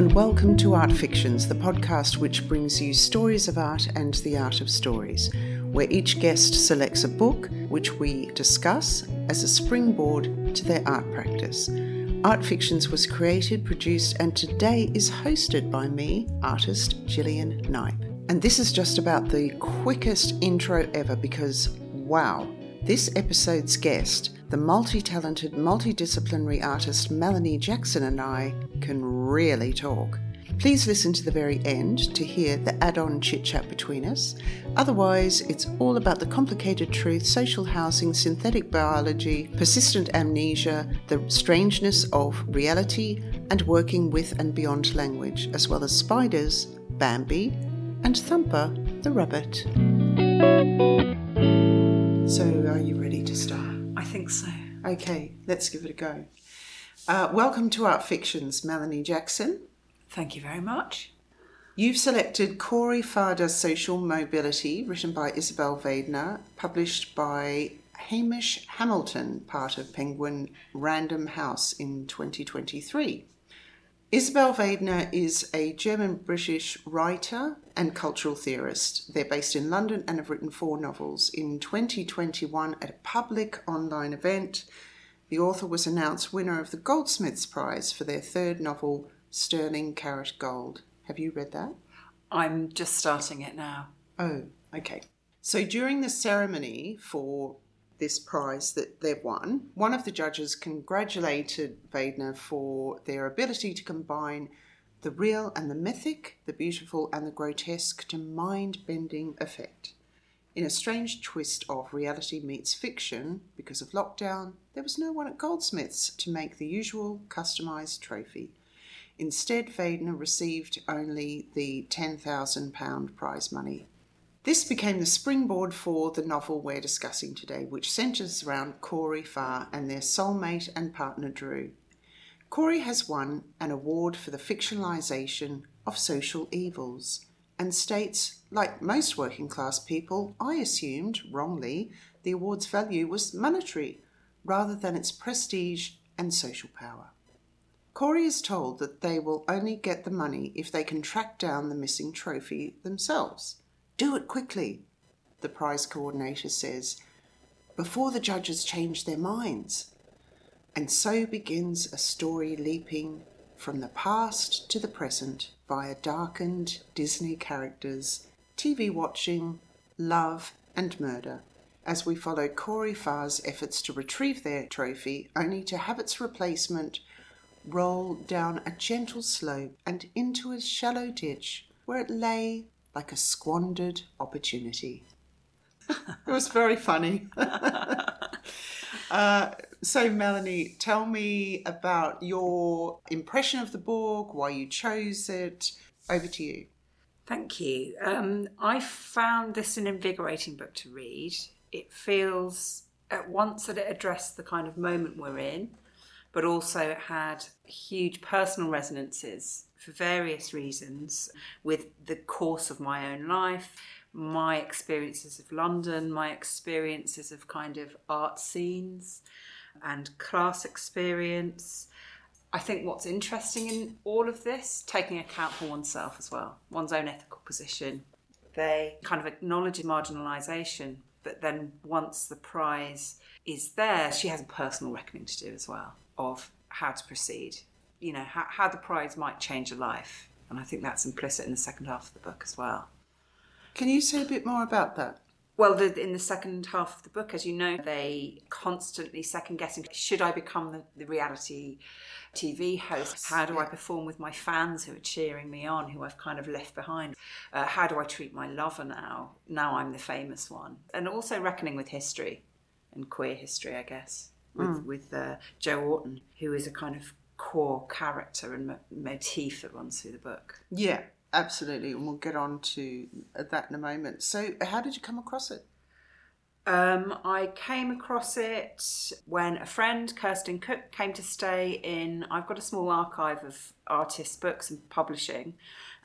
and welcome to Art Fictions, the podcast which brings you stories of art and the art of stories, where each guest selects a book which we discuss as a springboard to their art practice. Art Fictions was created, produced, and today is hosted by me, artist Jillian Knipe. And this is just about the quickest intro ever because, wow, this episode's guest the multi talented, multidisciplinary artist Melanie Jackson and I can really talk. Please listen to the very end to hear the add on chit chat between us. Otherwise, it's all about the complicated truth, social housing, synthetic biology, persistent amnesia, the strangeness of reality, and working with and beyond language, as well as spiders, Bambi, and Thumper the rabbit. So, are you ready to start? I think so. Okay, let's give it a go. Uh, welcome to Art Fictions, Melanie Jackson. Thank you very much. You've selected Corey Fah's Social Mobility, written by Isabel Waidner, published by Hamish Hamilton, part of Penguin Random House in 2023. Isabel Waidner is a German British writer and cultural theorist. They're based in London and have written four novels. In 2021, at a public online event, the author was announced winner of the Goldsmiths Prize for their third novel, Sterling Karat Gold. Have you read that? I'm just starting it now. Oh, okay. So during the ceremony for this prize that they've won. One of the judges congratulated Waidner for their ability to combine the real and the mythic, the beautiful and the grotesque to mind bending effect. In a strange twist of reality meets fiction, because of lockdown, there was no one at Goldsmiths to make the usual customised trophy. Instead, Waidner received only the £10,000 prize money this became the springboard for the novel we're discussing today, which centres around Corey Fah and their soulmate and partner Drew. Corey has won an award for the fictionalisation of social evils and states, like most working class people, I assumed, wrongly, the award's value was monetary rather than its prestige and social power. Corey is told that they will only get the money if they can track down the missing trophy themselves. Do it quickly, the prize coordinator says, before the judges change their minds. And so begins a story leaping from the past to the present via darkened Disney characters, TV watching, love, and murder, as we follow Corey Fah's efforts to retrieve their trophy, only to have its replacement roll down a gentle slope and into a shallow ditch where it lay like a squandered opportunity. it was very funny. uh, so, Melanie, tell me about your impression of the book, why you chose it. Over to you. Thank you. Um, I found this an invigorating book to read. It feels at once that it addressed the kind of moment we're in, but also it had huge personal resonances for various reasons with the course of my own life, my experiences of London, my experiences of kind of art scenes and class experience. I think what's interesting in all of this, taking account for oneself as well, one's own ethical position. They kind of acknowledge marginalisation, but then once the prize is there, she has a personal reckoning to do as well of how to proceed you know, how, how the prize might change a life. And I think that's implicit in the second half of the book as well. Can you say a bit more about that? Well, the, in the second half of the book, as you know, they constantly second guessing should I become the, the reality TV host? How do. I perform with my fans who are cheering me on, who I've kind of left behind? Uh, how do I treat my lover now? Now I'm the famous one. And also reckoning with history and queer history, I guess, with, mm. with uh, Joe Orton, who is a kind of core character and mo- motif that runs through the book. Yeah, absolutely. And we'll get on to that in a moment. So, how did you come across it? Um, I came across it when a friend, Kirsten Cooke, came to stay in. I've got a small archive of artists' books and publishing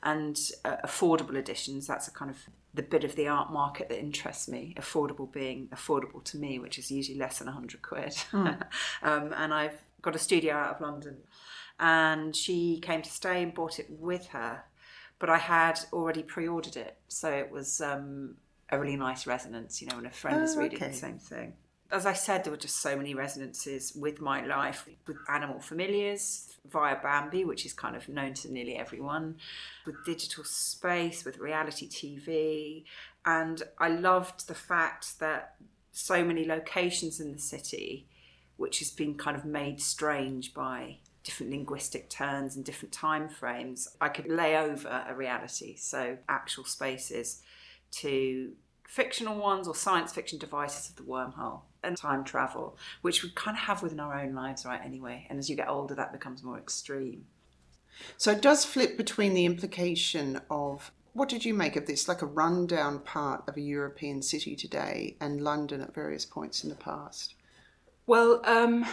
and uh, affordable editions. That's a kind of the bit of the art market that interests me. Affordable being affordable to me, which is usually less than 100 quid. Mm. um, and I've got a studio out of London. and she came to stay and bought it with her. But I had already pre-ordered it, so it was um, a really nice resonance. You know, when a friend is Oh, reading okay. the same thing. As I said, there were just so many resonances with my life, with animal familiars via Bambi, which is kind of known to nearly everyone, with digital space, with reality TV. And I loved the fact that so many locations in the city, which has been kind of made strange by different linguistic turns and different time frames, I could lay over a reality. So actual spaces to fictional ones or science fiction devices of the wormhole and time travel, which we kind of have within our own lives, right? Anyway, and as you get older, that becomes more extreme. So it does flip between the implication of what did you make of this, like a rundown part of a European city today and London at various points in the past? Well, um,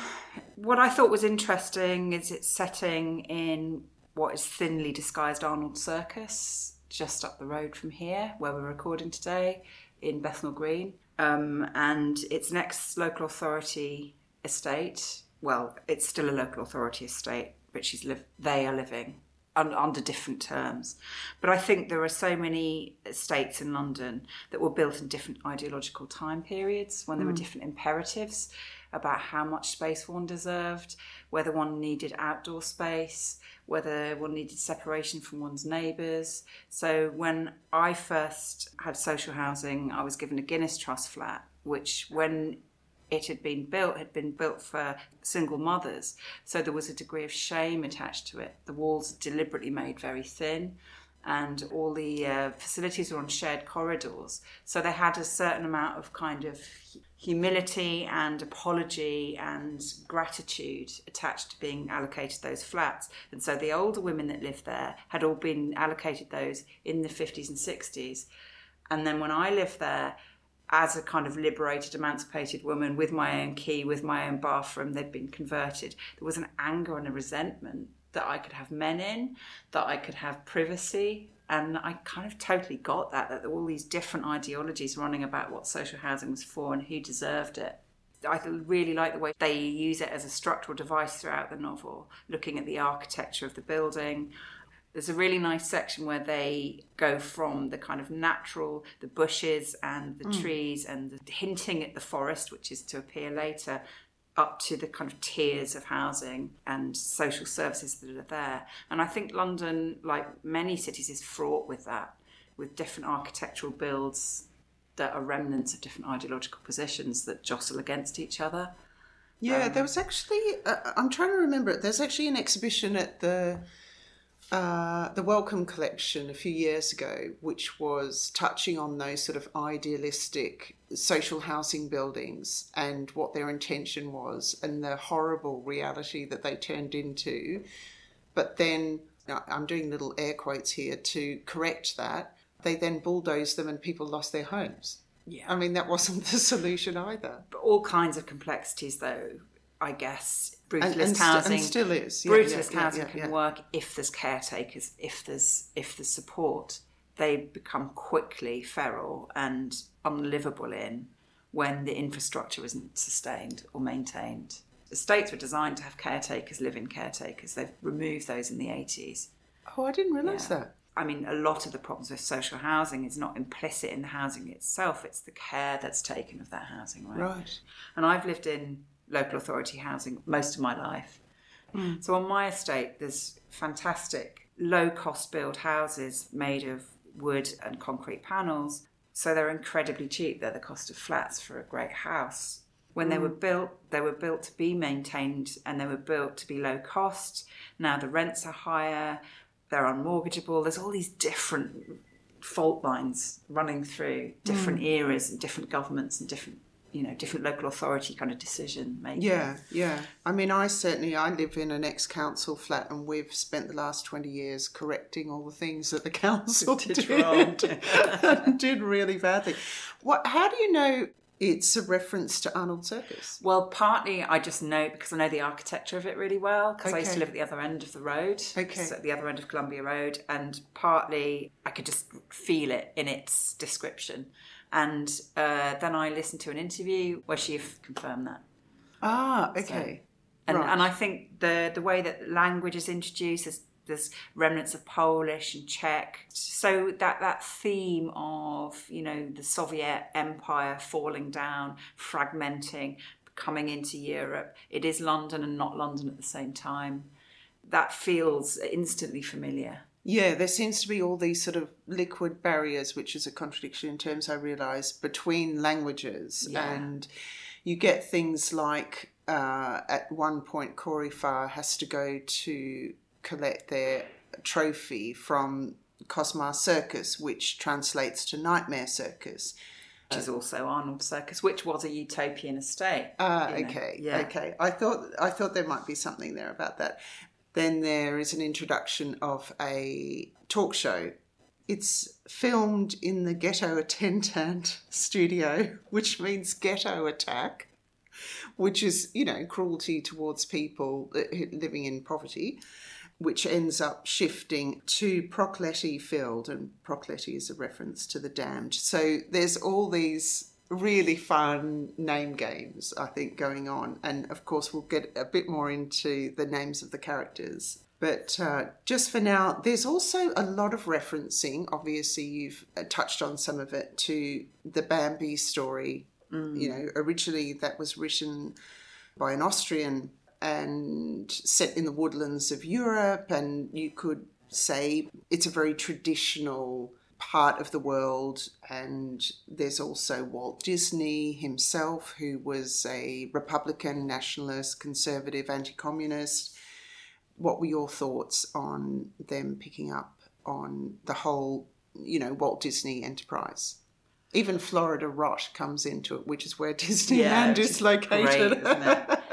what I thought was interesting is its setting in what is thinly disguised Arnold Circus, just up the road from here, where we're recording today, in Bethnal Green. Um, and its next local authority estate, well, it's still a local authority estate, but she's live, they are living un, under different terms. But I think there are so many estates in London that were built in different ideological time periods when there were different imperatives about how much space one deserved, whether one needed outdoor space, whether one needed separation from one's neighbours. So when I first had social housing, I was given a Guinness Trust flat, which when it had been built had been built for single mothers. So there was a degree of shame attached to it. The walls deliberately made very thin and all the uh, facilities were on shared corridors. So they had a certain amount of kind of humility and apology and gratitude attached to being allocated those flats and so the older women that lived there had all been allocated those in the 50s and 60s and then when i lived there as a kind of liberated, emancipated woman with my own key, with my own bathroom, they'd been converted. There was an anger and a resentment that I could have men in, that I could have privacy. And I kind of totally got that, that there were all these different ideologies running about what social housing was for and who deserved it. I really like the way they use it as a structural device throughout the novel, looking at the architecture of the building, there's a really nice section where they go from the kind of natural, the bushes and the mm. trees and the hinting at the forest, which is to appear later, up to the kind of tiers of housing and social services that are there. And I think London, like many cities, is fraught with that, with different architectural builds that are remnants of different ideological positions that jostle against each other. Yeah, there was actually, uh, I'm trying to remember it, there's actually an exhibition at the uh, the Wellcome Collection a few years ago, which was touching on those sort of idealistic social housing buildings and what their intention was and the horrible reality that they turned into. But then, I'm doing little air quotes here to correct that, they then bulldozed them and people lost their homes. Yeah. I mean, that wasn't the solution either. But all kinds of complexities, though, I guess. Brutalist And, and, st- housing. and still is. Yeah, brutalist yeah, housing can work if there's caretakers, if there's if there's support. They become quickly feral and unlivable in when the infrastructure isn't sustained or maintained. The states were designed to have caretakers, live-in caretakers. They've removed those in the 80s. Oh, I didn't realise that. I mean, a lot of the problems with social housing is not implicit in the housing itself, it's the care that's taken of that housing, right? Right. And I've lived in local authority housing most of my life. Mm. So on my estate, there's fantastic low cost build houses made of wood and concrete panels. So they're incredibly cheap. They're the cost of flats for a great house. When they mm. were built, they were built to be maintained and they were built to be low cost. Now the rents are higher, they're unmortgageable. There's all these different fault lines running through different mm. eras and different governments and different you know different local authority kind of decision making Yeah, yeah. I mean, I certainly I live in an ex-council flat, and we've spent the last twenty years correcting all the things that the council Did did, wrong. did really badly. What? How do you know it's a reference to Arnold Circus? well partly i just know because i know the architecture of it really well because i used to live at the other end of the road Okay. so at the other end of columbia road and partly i could just feel it in its description and uh, then i listened to an interview where she confirmed that Ah, okay. And, Right. and I think the the way that language is introduced, there's, there's remnants of Polish and Czech. So that that theme of you know the Soviet Empire falling down, fragmenting, coming into Europe. It is London and not London at the same time. That feels instantly familiar. Yeah, there seems to be all these sort of liquid barriers, which is a contradiction in terms I realise between languages, Yeah. and you get things like uh, at one point Corey Fah has to go to collect their trophy from Cosmar Circus, which translates to Nightmare Circus. Which is also Arnold Circus, which was a utopian estate. Ah, know. okay, Yeah. okay. I thought I thought there might be something there about that. Then there is an introduction of a talk show. It's filmed in the Ghetto Attendant studio, which means ghetto attack, which is you know cruelty towards people living in poverty. Which ends up shifting to Procletti Field, and Procletti is a reference to the damned. So there's all these really fun name games, I think, going on. And of course, we'll get a bit more into the names of the characters. But uh, just for now, there's also a lot of referencing. Obviously, you've uh, touched on some of it to the Bambi story. You know, originally that was written by an Austrian and set in the woodlands of Europe, and you could say it's a very traditional part of the world. And there's also Walt Disney himself, who was a Republican, nationalist, conservative, anti communist. What were your thoughts on them picking up on the whole, you know, Walt Disney enterprise? Even Florida Rot comes into it, which is where Disneyland Yeah, is located. great, it?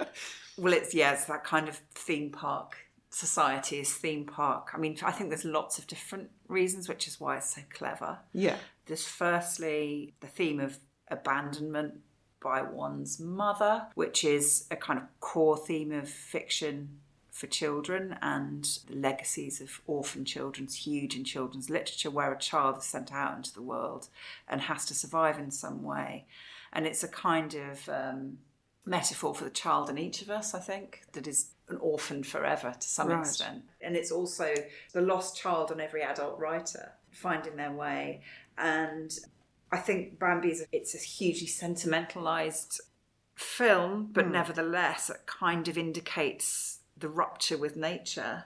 Well, it's yeah, it's that kind of theme park society is theme park. I mean, I think there's lots of different reasons, which is why it's so clever. yeah, There's firstly the theme of abandonment by one's mother, which is a kind of core theme of fiction for children and the legacies of orphan children's huge in children's literature where a child is sent out into the world and has to survive in some way and it's a kind of um, metaphor for the child in each of us i think that is an orphan forever to some Right. extent and it's also the lost child on every adult writer finding their way and i think bambi's it's a hugely sentimentalized film, but hmm. nevertheless, it kind of indicates the rupture with nature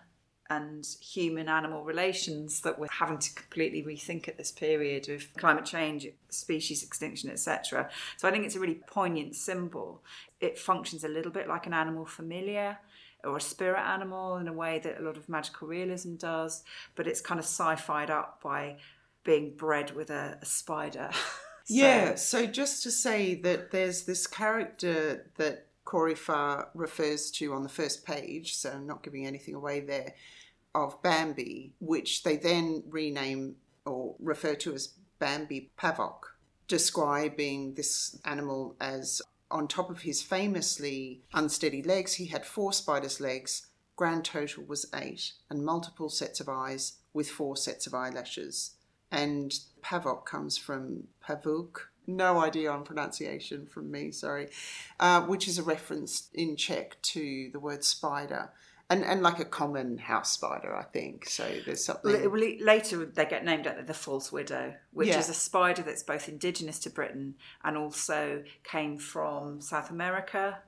and human animal relations that we're having to completely rethink at this period of climate change, species extinction, etc. So I think it's a really poignant symbol. It functions a little bit like an animal familiar or a spirit animal in a way that a lot of magical realism does, but it's kind of sci-fied up by being bred with a, a spider. So- Yeah, so just to say that there's this character that Corey Fah refers to on the first page, so I'm not giving anything away there, of Bambi, which they then rename or refer to as Bambi Pavok, describing this animal as on top of his famously unsteady legs, he had four spiders' legs. Grand total was eight, and multiple sets of eyes with four sets of eyelashes and Pavok comes from Pavuk. No idea on pronunciation from me, sorry, uh, which is a reference in Czech to the word spider. And, and like a common house spider, I think. So there's something. Later, they get named after the false widow, which Yeah. is a spider that's both indigenous to Britain and also came from South America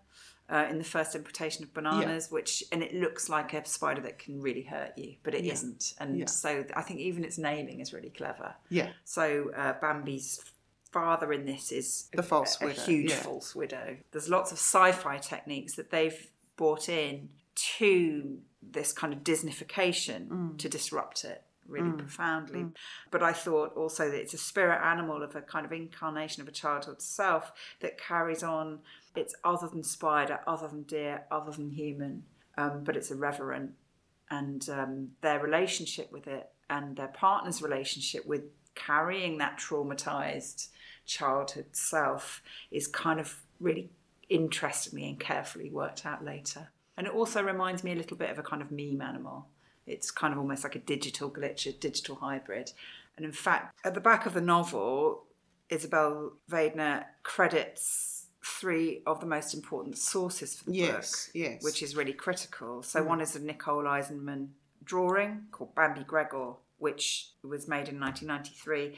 uh, in the first importation of bananas. Which and it looks like a spider that can really hurt you, but it Yeah. not And Yeah. so I think even its naming is really clever. Yeah, So uh, Bambi's father in this is The false a, a widow, huge yeah. false widow. There's lots of sci-fi techniques that they've brought in to this kind of Disneyfication Mm. to disrupt it really profoundly. But I thought also that it's a spirit animal of a kind of incarnation of a childhood self that carries on. It's other than spider, other than deer, other than human, um, but it's irreverent and um, their relationship with it and their partner's relationship with carrying that traumatized childhood self is kind of really interestingly and carefully worked out later. And it also reminds me a little bit of a kind of meme animal. It's kind of almost like a digital glitch, a digital hybrid. And in fact, at the back of the novel, Isabel Waidner credits three of the most important sources for the Yes, book, yes. which is really critical. So hmm. one is a Nicole Eisenman drawing called Bambi Gregor, which was made in 1993,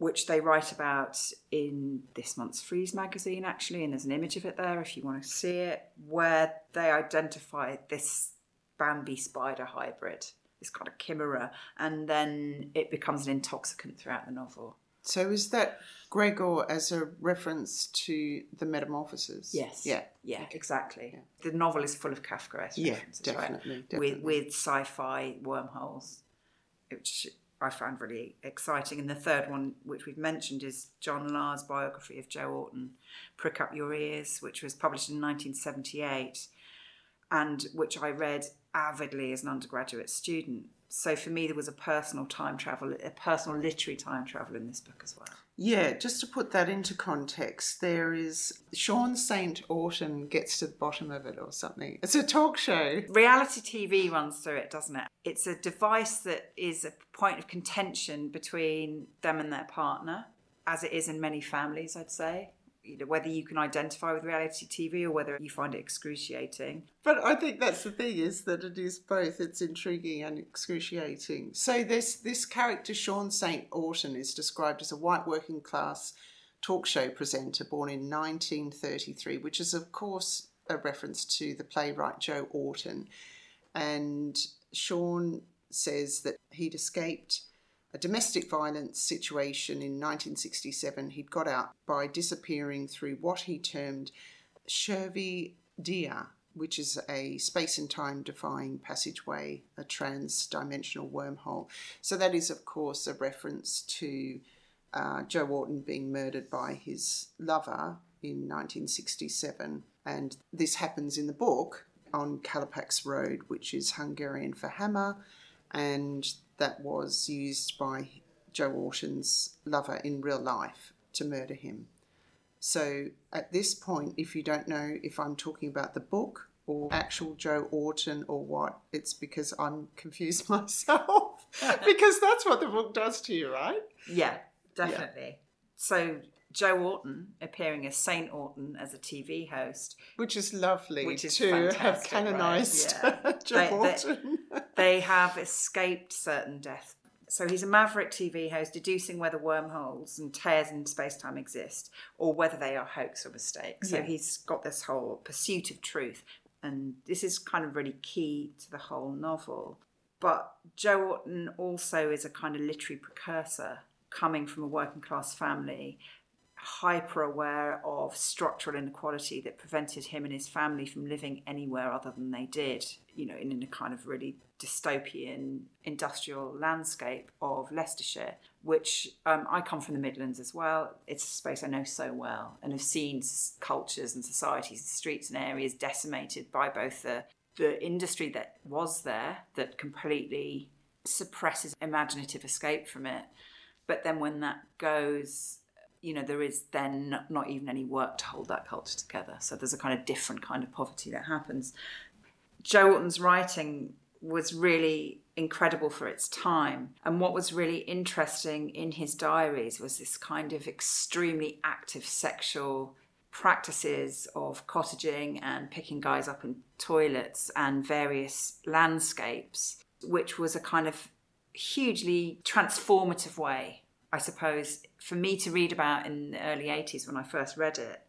which they write about in this month's Frieze magazine, actually, and there's an image of it there if you want to see it, where they identify this Bambi spider hybrid, this kind of chimera, and then it becomes an intoxicant throughout the novel. So is that Gregor as a reference to the Metamorphoses? Yes. Yeah. Yeah, exactly. The novel is full of Kafkaesque Yeah, references, definitely, right? definitely. With with sci-fi wormholes, which I found really exciting. And the third one, which we've mentioned, is John Lahr's biography of Joe Orton, "Prick Up Your Ears," which was published in 1978, and which I read avidly as an undergraduate student. So for me, there was a personal time travel, a personal literary time travel in this book as well. Yeah, just to put that into context, there is Sean St. Orton gets to the bottom of it or something. It's a talk show. reality TV runs through it, doesn't it? It's a device that is a point of contention between them and their partner, as it is in many families, I'd say. You know, whether you can identify with reality TV or whether you find it excruciating. But I think that's the thing is that it is both. It's intriguing and excruciating. So this this character Sean St. Orton is described as a white working class talk show presenter born in 1933, which is of course a reference to the playwright Joe Orton. And Sean says that he'd escaped a domestic violence situation in 1967. He'd got out by disappearing through what he termed Shervy Dia, which is a space and time defying passageway, a trans dimensional wormhole. So, that is, of course, a reference to uh, Joe Orton being murdered by his lover in 1967. And this happens in the book on Kalapax Road, which is Hungarian for hammer, and that was used by Joe Orton's lover in real life to murder him. So at this point, if you don't know if I'm talking about the book or actual Joe Orton or what, it's because I'm confused myself. because that's what the book does to you, right? Yeah, definitely. So Joe Orton appearing as Saint Orton as a TV host Which is lovely Which is to have fantastic, right? Yeah. Uh, Joe They- they- Orton. they have escaped certain death. So he's a maverick TV host, deducing whether wormholes and tears in space time exist or whether they are hoax or mistake. So Yeah. he's got this whole pursuit of truth. And this is kind of really key to the whole novel. But Joe Orton also is a kind of literary precursor, coming from a working class family, hyper aware of structural inequality that prevented him and his family from living anywhere other than they did, you know, in, in a kind of really dystopian industrial landscape of Leicestershire, which um, I come from the Midlands as well. It's a space I know so well and have seen cultures and societies, streets and areas decimated by both the, the industry that was there that completely suppresses imaginative escape from it. But then when that goes, you know, there is then not- even any work to hold that culture together. So there's a kind of different kind of poverty that happens. Joe Orton's writing was really incredible for its time. And what was really interesting in his diaries was this kind of extremely active sexual practices of cottaging and picking guys up in toilets and various landscapes, which was a kind of hugely transformative way, I suppose, for me to read about in the early 80s when I first read it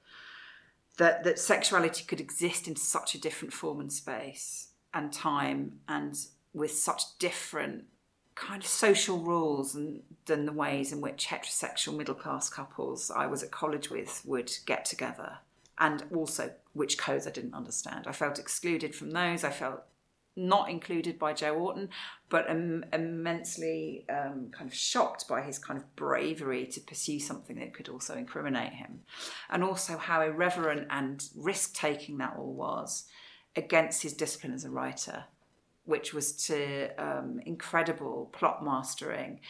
that that sexuality could exist in such a different form and space and time and with such different kind of social rules and than the ways in which heterosexual middle class couples I was at college with would get together and also which codes I didn't understand. I felt excluded from those. I felt not included by Joe Orton, but Im- immensely um, kind of shocked by his kind of bravery to pursue something that could also incriminate him, and also how irreverent and risk taking that all was against his discipline as a writer, which was to um, incredible plot mastering.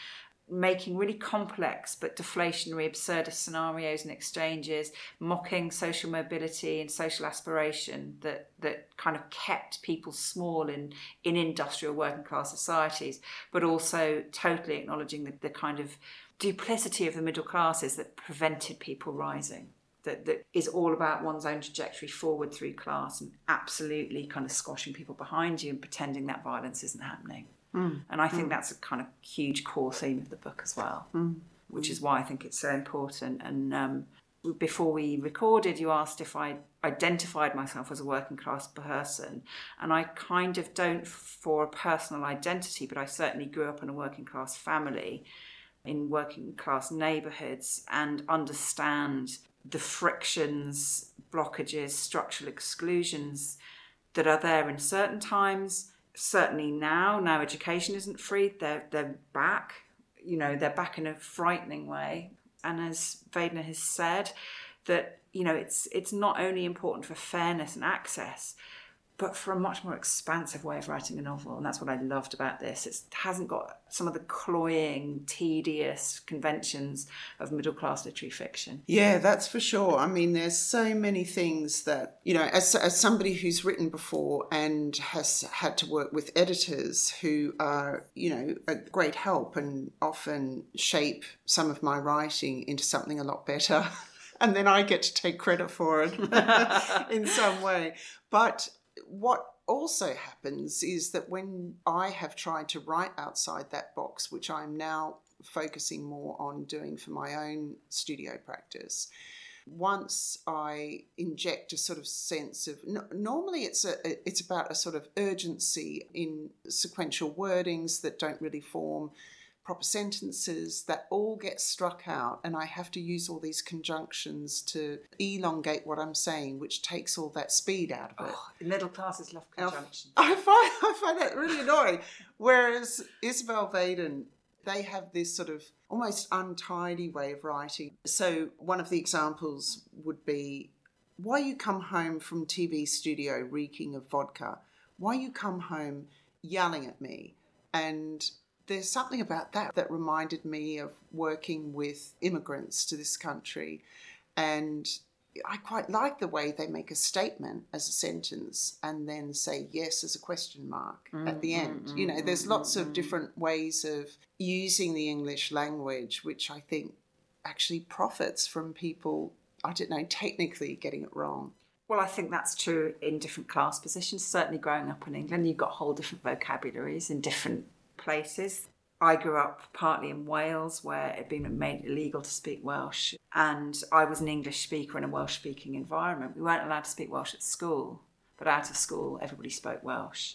Making really complex but deflationary, absurdist scenarios and exchanges, mocking social mobility and social aspiration that, that kind of kept people small in, in industrial working class societies, but also totally acknowledging the, the kind of duplicity of the middle classes that prevented people rising. that, that is all about one's own trajectory forward through class and absolutely kind of squashing people behind you and pretending that violence isn't happening. Mm. And I think that's a kind of huge core theme of the book as well, Mm. which is why I think it's so important. And um, before we recorded, you asked if I identified myself as a working class person. And I kind of don't for a personal identity, but I certainly grew up in a working class family in working class neighbourhoods and understand the frictions, blockages, structural exclusions that are there in certain times. Certainly now, now education isn't free, they're, they're back. You know, they're back in a frightening way. And as Waidner has said, that, you know, it's it's not only important for fairness and access, but for a much more expansive way of writing a novel. And that's what I loved about this. It hasn't got some of the cloying, tedious conventions of middle class literary fiction. Yeah, that's for sure. I mean, there's so many things that, you know, as, as somebody who's written before and has had to work with editors who are, you know, a great help and often shape some of my writing into something a lot better. and then I get to take credit for it in some way. But what also happens is that when I have tried to write outside that box, which I'm now focusing more on doing for my own studio practice, once I inject a sort of sense of no, normally it's a it's about a sort of urgency in sequential wordings that don't really form proper sentences that all get struck out and I have to use all these conjunctions to elongate what I'm saying which takes all that speed out of it. Oh, the middle classes love conjunction. I find I find that really annoying. Whereas Isabel Waidner, they have this sort of almost untidy way of writing. So one of the examples would be why you come home from TV studio reeking of vodka, why you come home yelling at me. And there's something about that that reminded me of working with immigrants to this country. And I quite like the way they make a statement as a sentence and then say yes as a question mark at mm, the mm, end. Mm, you know, there's lots of different ways of using the English language, which I think actually profits from people, I don't know, technically getting it wrong. Well, I think that's true in different class positions. Certainly, growing up in England, you've got whole different vocabularies in different places. I grew up partly in Wales, where it had been made illegal to speak Welsh, and I was an English speaker in a Welsh speaking environment. We weren't allowed to speak Welsh at school, but out of school, everybody spoke Welsh.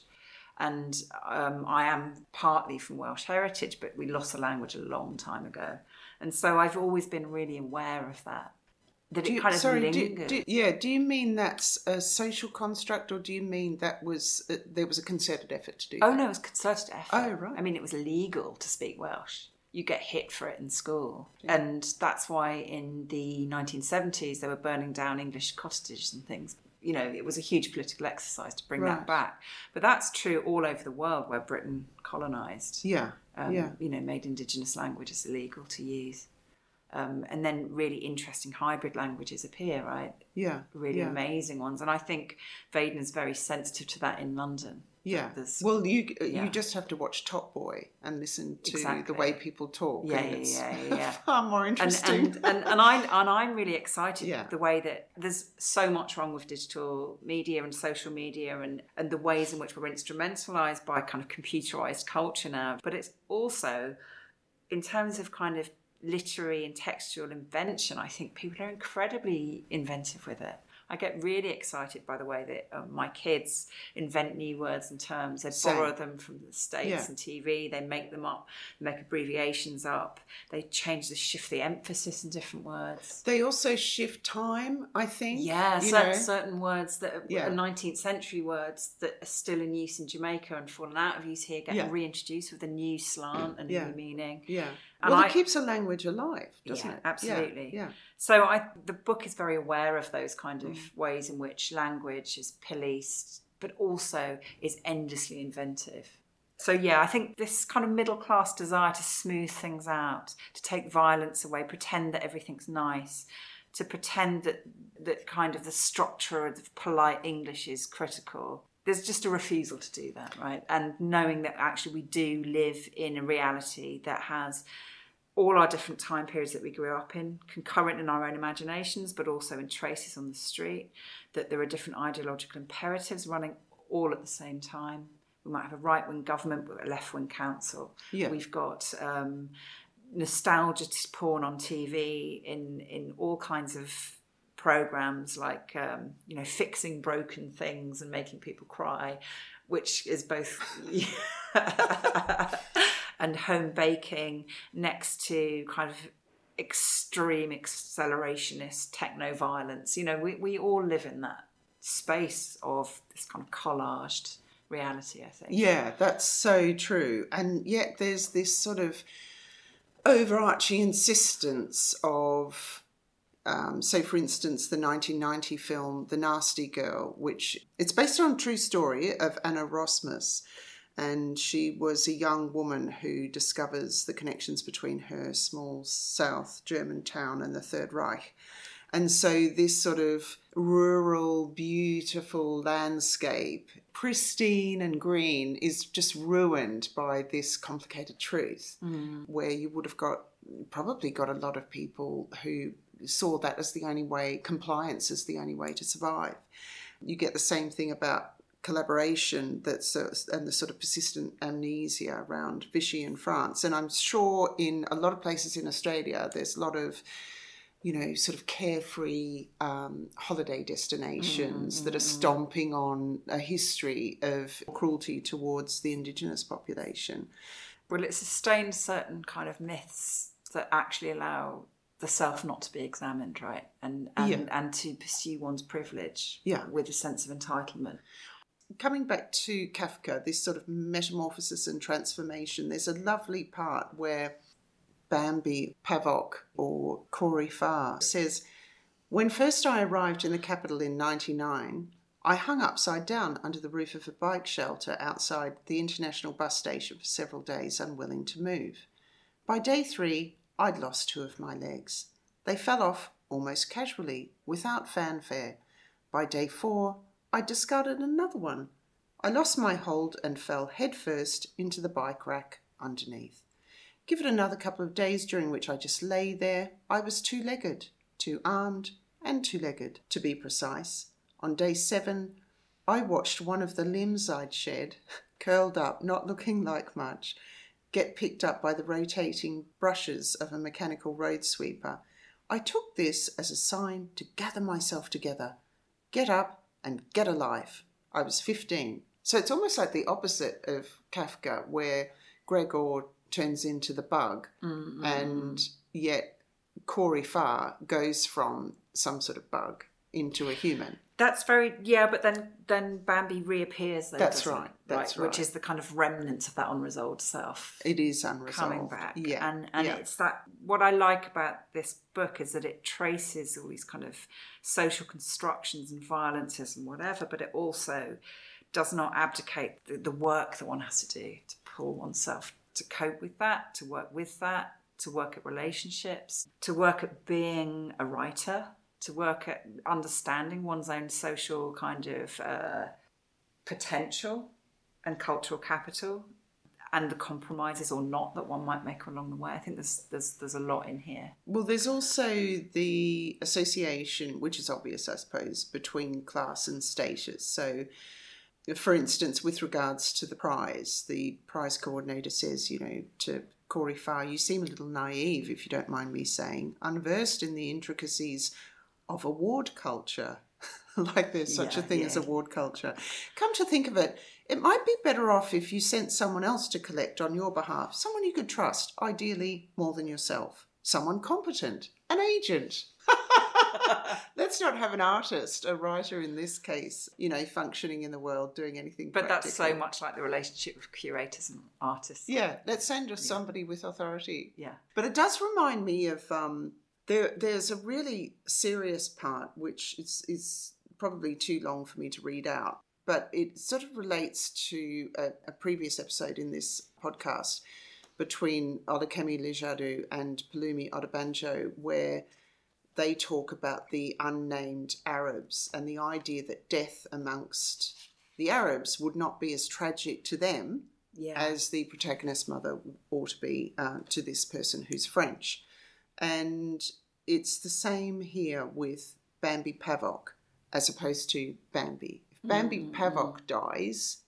And um, I am partly from Welsh heritage, but we lost the language a long time ago. And so I've always been really aware of that. That Do you, kind of sorry, do, do, yeah, do you mean that's a social construct or do you mean that was uh, there was a concerted effort to do Oh that? no, it was concerted effort. Oh, right. I mean, it was illegal to speak Welsh. You get hit for it in school, and that's why in the 1970s they were burning down English cottages and things. You know, it was a huge political exercise to bring Right. that back. But that's true all over the world where Britain colonised. Yeah, Um, yeah. You know, made Indigenous languages illegal to use. Um, and then really interesting hybrid languages appear, right? Yeah, Really yeah. amazing ones. And I think Waidner is very sensitive to that in London. Yeah. Well, you yeah. you just have to watch Top Boy and listen to the way people talk. Yeah, and yeah, it's yeah, yeah, yeah. far more and interesting. and, and, and I and I'm really excited Yeah. the way that there's so much wrong with digital media and social media and and the ways in which we're instrumentalized by kind of computerized culture now. But it's also in terms of kind of literary and textual invention, I think people are incredibly inventive with it. I get really excited by the way that um, my kids invent new words and terms. They Same. borrow them from the States Yeah. and TV, they make them up, make abbreviations up, they change the shift the emphasis in different words. they also shift time. I think. Yeah, certain, certain words that are, Yeah. 19th century words that are still in use in Jamaica and fallen out of use here get Yeah. reintroduced with a new slant and Yeah. new meaning. Yeah. And well, I- it keeps a language alive, doesn't Yeah, it? absolutely. Yeah. So I, the book is very aware of those kind of Mm. ways in which language is policed, but also is endlessly inventive. So yeah, I think this kind of middle class desire to smooth things out, to take violence away, pretend that everything's nice, to pretend that that kind of the structure of polite English is critical. There's just a refusal to do that, right? And knowing that actually we do live in a reality that has all our different time periods that we grew up in, concurrent in our own imaginations, but also in traces on the street, that there are different ideological imperatives running all at the same time. We might have a right wing government, but a left wing council. Yeah. We've got um, nostalgia porn on TV in, in all kinds of programs like um, you know fixing broken things and making people cry which is both and home baking next to kind of extreme accelerationist techno violence. You know, we, we all live in that space of this kind of collaged reality, I think. Yeah, that's so true. And yet there's this sort of overarching insistence of um, so for instance the 1990 film the nasty girl which it's based on a true story of anna rosmus and she was a young woman who discovers the connections between her small South German town and the Third Reich. And so, this sort of rural, beautiful landscape, pristine and green, is just ruined by this complicated truth, mm. where you would have got probably got a lot of people who saw that as the only way, compliance is the only way to survive. You get the same thing about collaboration that's uh, and the sort of persistent amnesia around Vichy in France. And I'm sure in a lot of places in Australia, there's a lot of you know, sort of carefree um, holiday destinations mm, that are mm, mm. stomping on a history of cruelty towards the indigenous population. Well, it sustains certain kind of myths that actually allow the self not to be examined, right? And and, yeah. and to pursue one's privilege yeah. with a sense of entitlement coming back to Kafka, this sort of metamorphosis and transformation, there's a lovely part where Bambi Pavok or Corey Fah says, When first I arrived in the capital in 99, I hung upside down under the roof of a bike shelter outside the international bus station for several days, unwilling to move. By day three, I'd lost two of my legs. They fell off almost casually, without fanfare. By day four, I discarded another one. I lost my hold and fell headfirst into the bike rack underneath. Give it another couple of days during which I just lay there. I was two legged, two armed, and two legged, to be precise. On day seven, I watched one of the limbs I'd shed, curled up, not looking like much, get picked up by the rotating brushes of a mechanical road sweeper. I took this as a sign to gather myself together, get up, and get a life. I was 15. So it's almost like the opposite of Kafka, where Gregor turns into the bug, mm-hmm. and yet Corey Fah goes from some sort of bug into a human. That's very yeah, but then then Bambi reappears. Though, That's right. That's right, Which is the kind of remnants of that unresolved self. It is unresolved coming back. Yeah, and and yeah. it's that. What I like about this book is that it traces all these kind of social constructions and violences and whatever, but it also does not abdicate the, the work that one has to do to pull oneself to cope with that, to work with that, to work at relationships, to work at being a writer to work at understanding one's own social kind of uh, potential and cultural capital and the compromises or not that one might make along the way. I think there's there's there's a lot in here. Well, there's also the association, which is obvious, I suppose, between class and status. So, for instance, with regards to the prize, the prize coordinator says, you know, to Corey Fah, you seem a little naive, if you don't mind me saying, unversed in the intricacies of award culture. like there's such yeah, a thing yeah. as award culture. Come to think of it, it might be better off if you sent someone else to collect on your behalf, someone you could trust, ideally more than yourself, someone competent, an agent. Let's not have an artist, a writer in this case, you know, functioning in the world, doing anything. But practical. that's so much like the relationship with curators and artists. Yeah, let's send us yeah. somebody with authority. Yeah. But it does remind me of um, there, there's a really serious part which is, is probably too long for me to read out, but it sort of relates to a, a previous episode in this podcast between Olukemi Lijadu and Pelumi Odubanjo, where they talk about the unnamed Arabs and the idea that death amongst the Arabs would not be as tragic to them Yeah. as the protagonist's mother ought to be uh, to this person who's French. And it's the same here with Bambi Pavok as opposed to Bambi. If Bambi Mm, Pavok dies,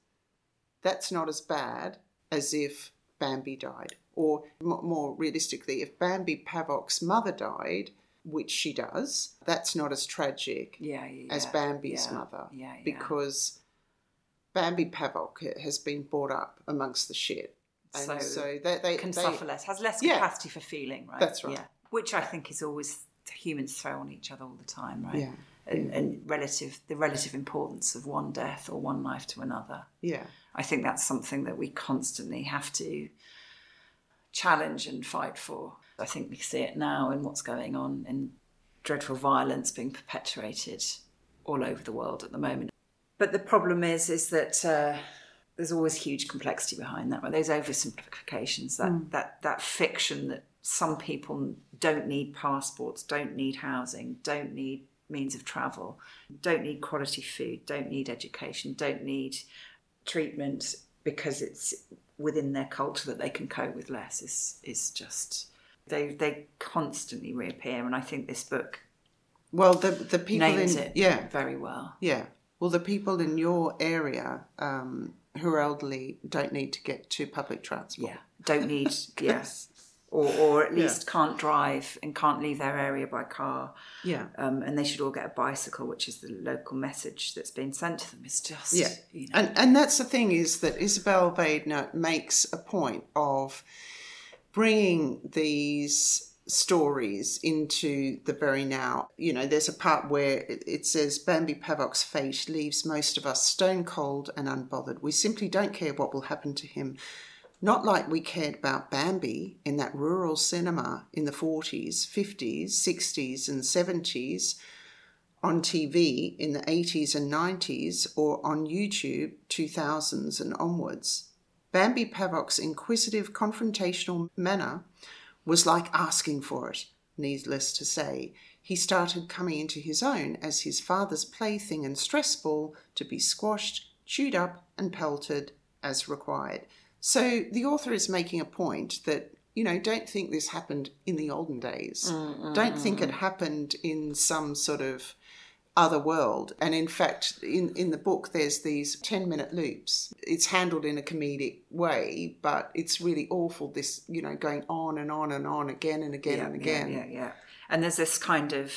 that's not as bad as if Bambi died. Or more realistically, if Bambi Pavok's mother died, which she does, that's not as tragic Yeah, yeah, as. Bambi's Yeah, mother because Bambi Pavok has been brought up amongst the shit. And So so, they, they, can they- suffer less, has less capacity for feeling, right? That's right. Which I think is always humans throw on each other all the time, right? Yeah. And, and relative, the relative importance of one death or one life to another. Yeah, I think that's something that we constantly have to challenge and fight for. I think we see it now in what's going on in dreadful violence being perpetuated all over the world at the moment. But the problem is, is that uh, there's always huge complexity behind that. Right? Those oversimplifications, that that that fiction that some people don't need passports, don't need housing, don't need means of travel, don't need quality food, don't need education, don't need treatment because it's within their culture that they can cope with less is is just they they constantly reappear and I think this book well, the the people names in it yeah very well. yeah well the people in your area um, who are elderly don't need to get to public transport. Yeah. Don't need yeah. Or or at least can't drive and can't leave their area by car. yeah, Um, and they should all get a bicycle, which is the local message that's been sent to them. It's just Yeah. you know, And and that's the thing is that Isabel Waidner makes a point of bringing these stories into the very now. You know, there's a part where it, it says Bambi Pavok's fate leaves most of us stone cold and unbothered. We simply don't care what will happen to him. Not like we cared about Bambi in that rural cinema in the 40s, 50s, 60s, and 70s on TV in the 80s and 90s or on YouTube 2000s and onwards. Bambi Pavok's inquisitive confrontational manner was like asking for it, needless to say. He started coming into his own as his father's plaything and stress ball to be squashed, chewed up, and pelted as required. So the author is making a point that, you know, don't think this happened in the olden days. Mm, don't think mm, it mm. happened in some sort of other world. And in fact, in, in the book, there's these 10 minute loops. It's handled in a comedic way, but it's really awful, this, you know, going on and on and on again and again and again. Yeah, yeah, yeah. And there's this kind of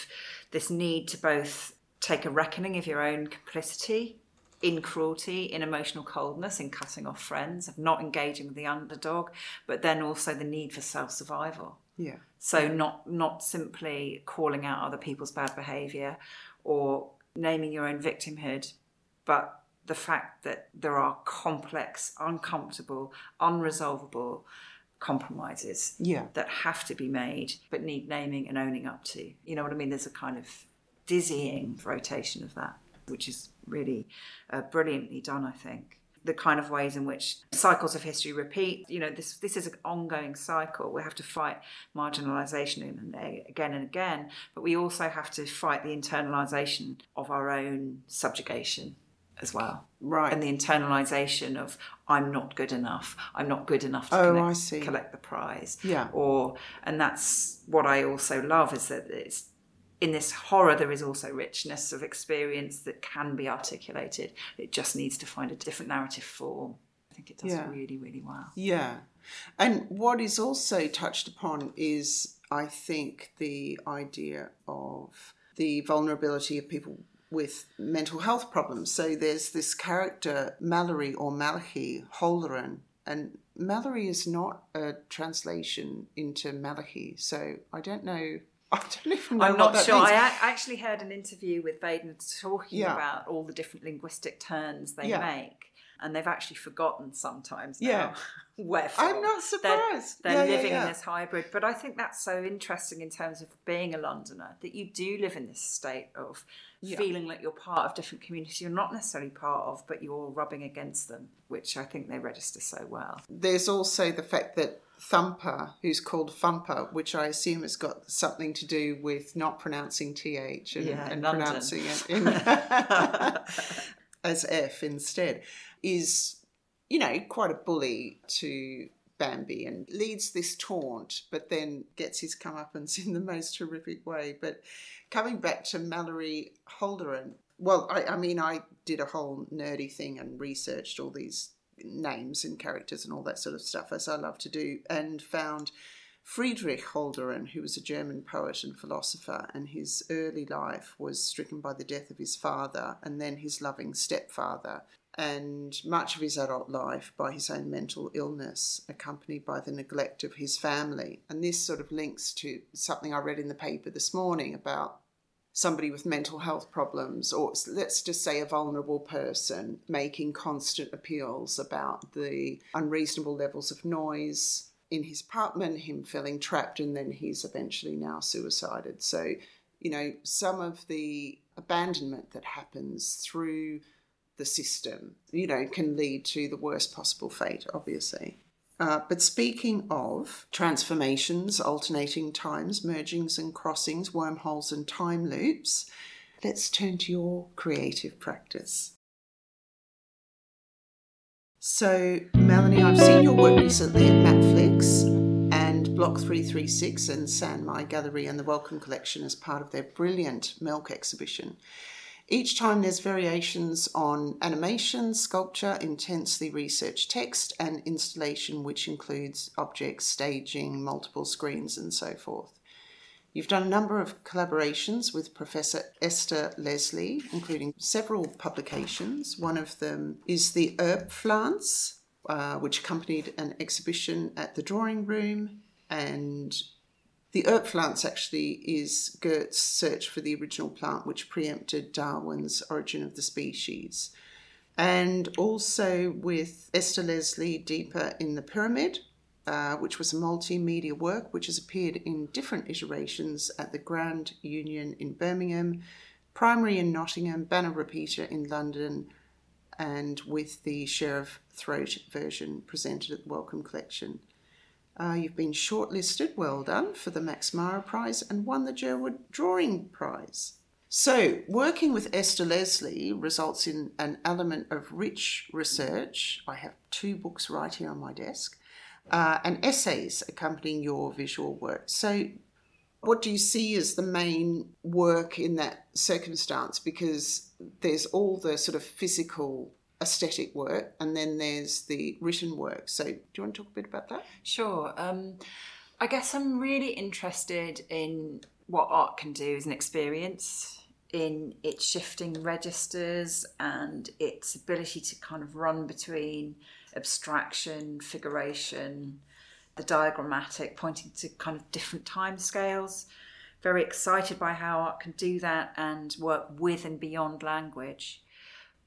this need to both take a reckoning of your own complicity in cruelty, in emotional coldness, in cutting off friends, of not engaging with the underdog, but then also the need for self survival. Yeah. So not not simply calling out other people's bad behaviour or naming your own victimhood, but the fact that there are complex, uncomfortable, unresolvable compromises Yeah. that have to be made but need naming and owning up to. You know what I mean? There's a kind of dizzying rotation of that, which is really uh, brilliantly done, I think. The kind of ways in which cycles of history repeat, you know, this this is an ongoing cycle. We have to fight marginalisation and again and again, but we also have to fight the internalisation of our own subjugation as well Right. and the internalization of I'm not good enough. I'm not good enough to Oh, collect, collect the prize. Yeah. Or and that's what I also love is that it's in this horror there is also richness of experience that can be articulated. It just needs to find a different narrative form. I think it does Yeah. really, really well. Yeah. And what is also touched upon is, I think, the idea of the vulnerability of people with mental health problems. So there's this character, Mallory or Malachi Holleran, and Mallory is not a translation into Malachi. So I don't know. I don't even know I'm not sure. means. I actually heard an interview with Baden talking Yeah. about all the different linguistic turns they Yeah. make, and they've actually forgotten sometimes now Yeah. where from. I'm not They're- surprised. They're, Yeah, yeah, living yeah. in this hybrid, but I think that's so interesting in terms of being a Londoner that you do live in this state of Yeah. feeling like you're part of different communities you're not necessarily part of, but you're rubbing against them, which I think they register so well. There's also the fact that Thumper, who's called Thumper, which I assume has got something to do with not pronouncing th and, Yeah, and pronouncing it in, as f instead, is you know, quite a bully to Bambi and leads this taunt, but then gets his comeuppance in the most horrific way. But coming back to Mallory Holderan, well, I, I mean, I did a whole nerdy thing and researched all these names and characters and all that sort of stuff, as I love to do, and found Friedrich Holderlin, who was a German poet and philosopher, and his early life was stricken by the death of his father and then his loving stepfather, and much of his adult life by his own mental illness, accompanied by the neglect of his family. And this sort of links to something I read in the paper this morning about somebody with mental health problems, or let's just say a vulnerable person, making constant appeals about the unreasonable levels of noise in his apartment, him feeling trapped, and then he's eventually now suicided. So, you know, some of the abandonment that happens through the system, you know, can lead to the worst possible fate, obviously. Uh, but speaking of transformations, alternating times, mergings and crossings, wormholes and time loops, let's turn to your creative practice. So, Melanie, I've seen your work recently at Mapflix and Block 336 and San My Gallery and the Wellcome Collection as part of their brilliant Milk exhibition. Each time there's variations on animation, sculpture, intensely researched text, and installation, which includes objects, staging, multiple screens, and so forth. You've done a number of collaborations with Professor Esther Leslie, including several publications. One of them is the Urpflanze, uh, which accompanied an exhibition at the Drawing Room, and the Urpflanze actually is Goethe's search for the original plant, which preempted Darwin's Origin of the Species. And also with Esther Leslie Deeper in the Pyramid, uh, which was a multimedia work which has appeared in different iterations at the Grand Union in Birmingham, Primary in Nottingham, Banner Repeater in London, and with the Share of Throat version presented at the Wellcome Collection. Uh, you've been shortlisted, well done, for the Max Mara Prize and won the Jerwood Drawing Prize. So, working with Esther Leslie results in an element of rich research. I have two books right here on my desk, uh, and essays accompanying your visual work. So, what do you see as the main work in that circumstance? Because there's all the sort of physical aesthetic work and then there's the written work. So, do you want to talk a bit about that? Sure. Um, I guess I'm really interested in what art can do as an experience, in its shifting registers and its ability to kind of run between abstraction, figuration, the diagrammatic, pointing to kind of different time scales. Very excited by how art can do that and work with and beyond language.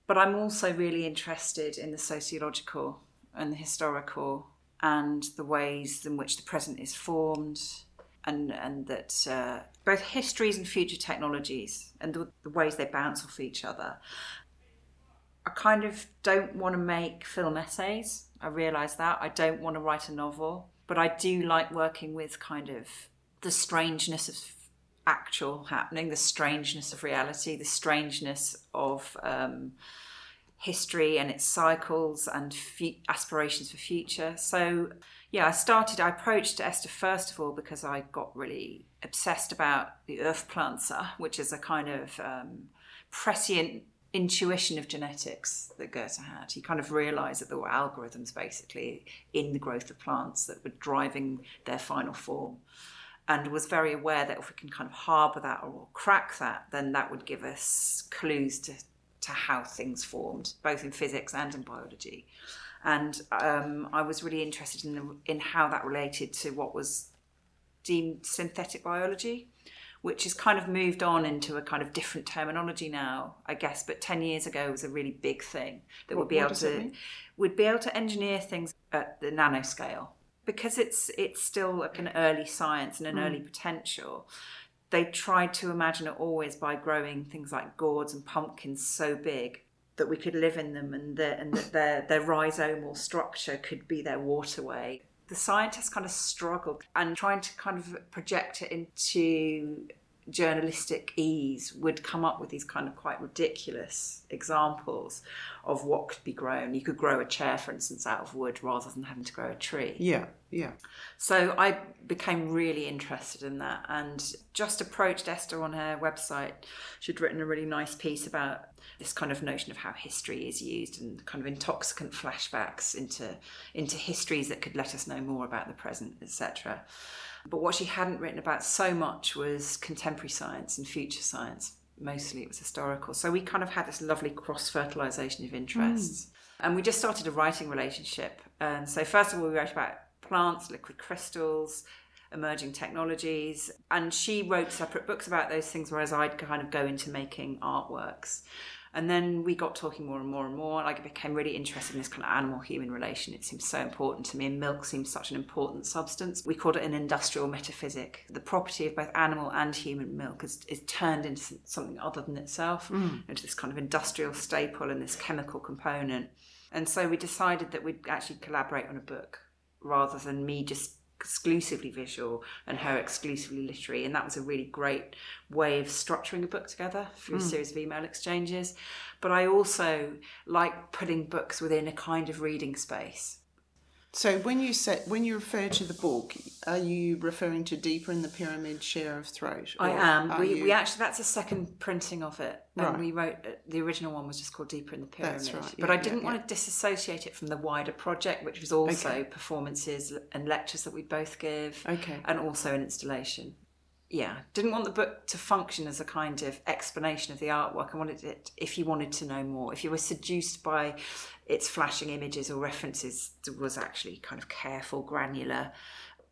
But I'm also really interested in the sociological and the historical and the ways in which the present is formed, and, and that uh, both histories and future technologies and the, the ways they bounce off each other. I kind of don't want to make film essays. I realise that. I don't want to write a novel, but I do like working with kind of the strangeness of actual happening, the strangeness of reality, the strangeness of um, history and its cycles and aspirations for future. So, yeah, I started, I approached Esther first of all because I got really obsessed about the Urpflanze, which is a kind of um, prescient intuition of genetics that Goethe had. He kind of realized that there were algorithms basically in the growth of plants that were driving their final form and was very aware that if we can kind of harbor that or crack that, then that would give us clues to, to how things formed, both in physics and in biology. And um, I was really interested in, the, in how that related to what was deemed synthetic biology, which has kind of moved on into a kind of different terminology now, I guess. But 10 years ago was a really big thing that would be able to, would be able to engineer things at the nanoscale because it's it's still like an early science and an mm. early potential they tried to imagine it always by growing things like gourds and pumpkins so big that we could live in them and, the, and that their, their rhizomal structure could be their waterway. The scientists kind of struggled and trying to kind of project it into journalistic ease would come up with these kind of quite ridiculous examples of what could be grown. You could grow a chair, for instance, out of wood rather than having to grow a tree. Yeah, yeah. So I became really interested in that and just approached Esther on her website. She'd written a really nice piece about this kind of notion of how history is used and kind of intoxicant flashbacks into into histories that could let us know more about the present, etc. But what she hadn't written about so much was contemporary science and future science. Mostly it was historical. So we kind of had this lovely cross fertilization of interests. Mm. And we just started a writing relationship. And so, first of all, we wrote about plants, liquid crystals, emerging technologies. And she wrote separate books about those things, whereas I'd kind of go into making artworks. And then we got talking more and more and more. Like I became really interested in this kind of animal human relation. It seemed so important to me, and milk seemed such an important substance. We called it an industrial metaphysic. The property of both animal and human milk is, is turned into something other than itself, mm. into this kind of industrial staple and this chemical component. And so we decided that we'd actually collaborate on a book rather than me just exclusively visual and her exclusively literary. And that was a really great way of structuring a book together through mm. a series of email exchanges. But I also like putting books within a kind of reading space. So when you say when you refer to the book, are you referring to Deeper in the Pyramid, Share of Throat? I am. We, you... we actually that's a second printing of it, and right. we wrote uh, the original one was just called Deeper in the Pyramid. That's right. Yeah, but I didn't yeah, want yeah. to disassociate it from the wider project, which was also okay. performances and lectures that we both give, okay, and also an installation yeah, didn't want the book to function as a kind of explanation of the artwork. I wanted it, if you wanted to know more, if you were seduced by its flashing images or references, there was actually kind of careful, granular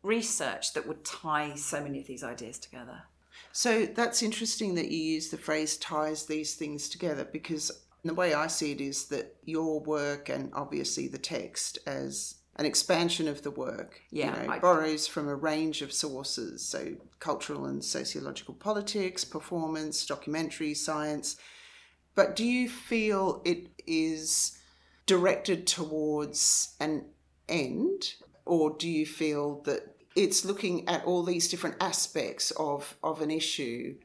research that would tie so many of these ideas together. So that's interesting that you use the phrase ties these things together because the way I see it is that your work and obviously the text as an expansion of the work. Yeah, you know, I... borrows from a range of sources, so cultural and sociological politics, performance, documentary, science. But do you feel it is directed towards an end, or do you feel that it's looking at all these different aspects of, of an issue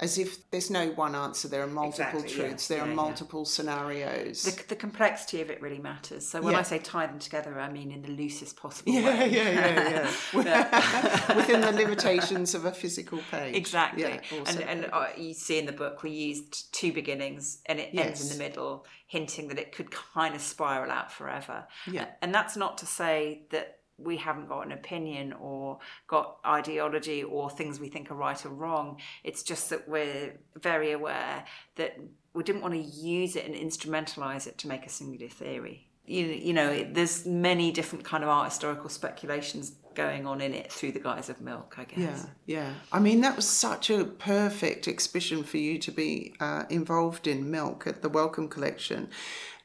as if there's no one answer. There are multiple exactly, truths. Yeah. There yeah, are multiple yeah. scenarios. The, the, complexity of it really matters. So when I say tie them together, I mean in the loosest possible yeah, way. Yeah, yeah, yeah. Within the limitations of a physical page. Exactly. and and uh, you see in the book we used two beginnings and it yes. ends in the middle, hinting that it could kind of spiral out forever. Yeah. And that's not to say that we haven't got an opinion or got ideology or things we think are right or wrong. It's just that we're very aware that we didn't want to use it and instrumentalize it to make a singular theory. You, you know, there's many different kind of art historical speculations going on in it through the guise of milk, I guess. Yeah, yeah. I mean, that was such a perfect exhibition for you to be uh, involved in milk at the Wellcome Collection.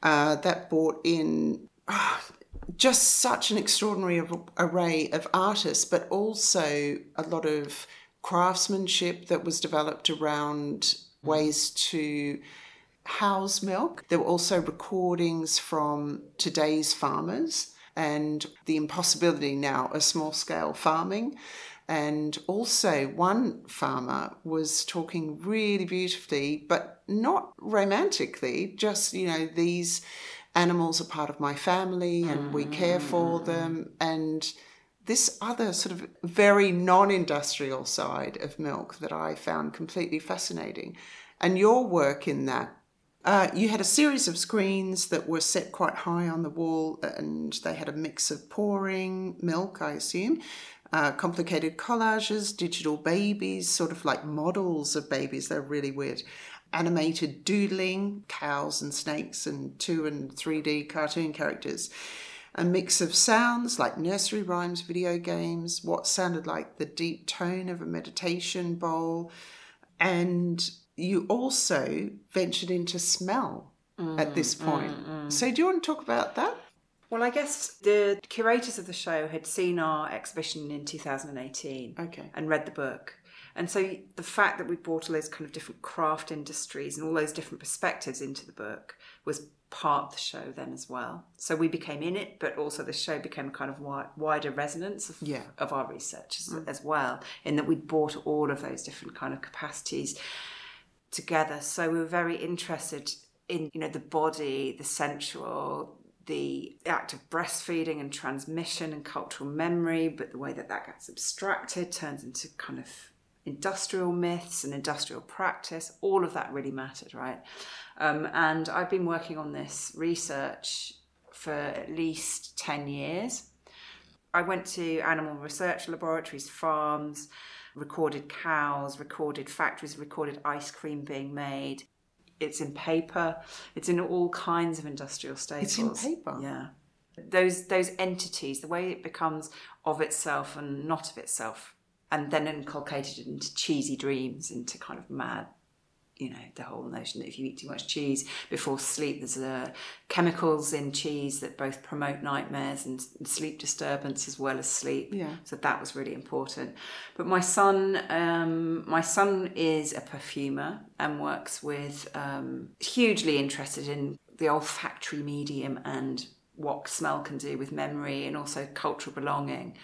Uh, that brought in. Oh, just such an extraordinary array of artists, but also a lot of craftsmanship that was developed around mm. ways to house milk. There were also recordings from today's farmers and the impossibility now of small scale farming. And also, one farmer was talking really beautifully, but not romantically, just, you know, these animals are part of my family and we care for mm. them. And this other sort of very non industrial side of milk that I found completely fascinating. And your work in that. Uh, you had a series of screens that were set quite high on the wall, and they had a mix of pouring milk, I assume, uh, complicated collages, digital babies, sort of like models of babies. They're really weird animated doodling, cows and snakes, and 2 and 3D cartoon characters. A mix of sounds like nursery rhymes, video games, what sounded like the deep tone of a meditation bowl. And you also ventured into smell mm, at this point. Mm, mm. So, do you want to talk about that? Well, I guess the curators of the show had seen our exhibition in 2018 okay. and read the book And so the fact that we brought all those kind of different craft industries and all those different perspectives into the book was part of the show then as well. So we became in it, but also the show became a kind of wi- wider resonance of, Yeah. of our research as, mm. as well, in that we brought all of those different kind of capacities together. So we were very interested in, you know, the body, the sensual, the act of breastfeeding and transmission and cultural memory, but the way that that gets abstracted turns into kind of industrial myths and industrial practice. All of that really mattered, right? Um, and I've been working on this research for at least 10 years. I went to animal research laboratories, farms, recorded cows, recorded factories, recorded ice cream being made. It's in paper. It's in all kinds of industrial staples. It's in paper? Yeah. Those those entities, the way it becomes of itself and not of itself, and then inculcated into cheesy dreams, into kind of mad you know the whole notion that if you eat too much cheese before sleep there's uh, chemicals in cheese that both promote nightmares and sleep disturbance as well as sleep. Yeah. so that was really important. But my son um, my son is a perfumer and works with um, hugely interested in the olfactory medium and what smell can do with memory and also cultural belonging.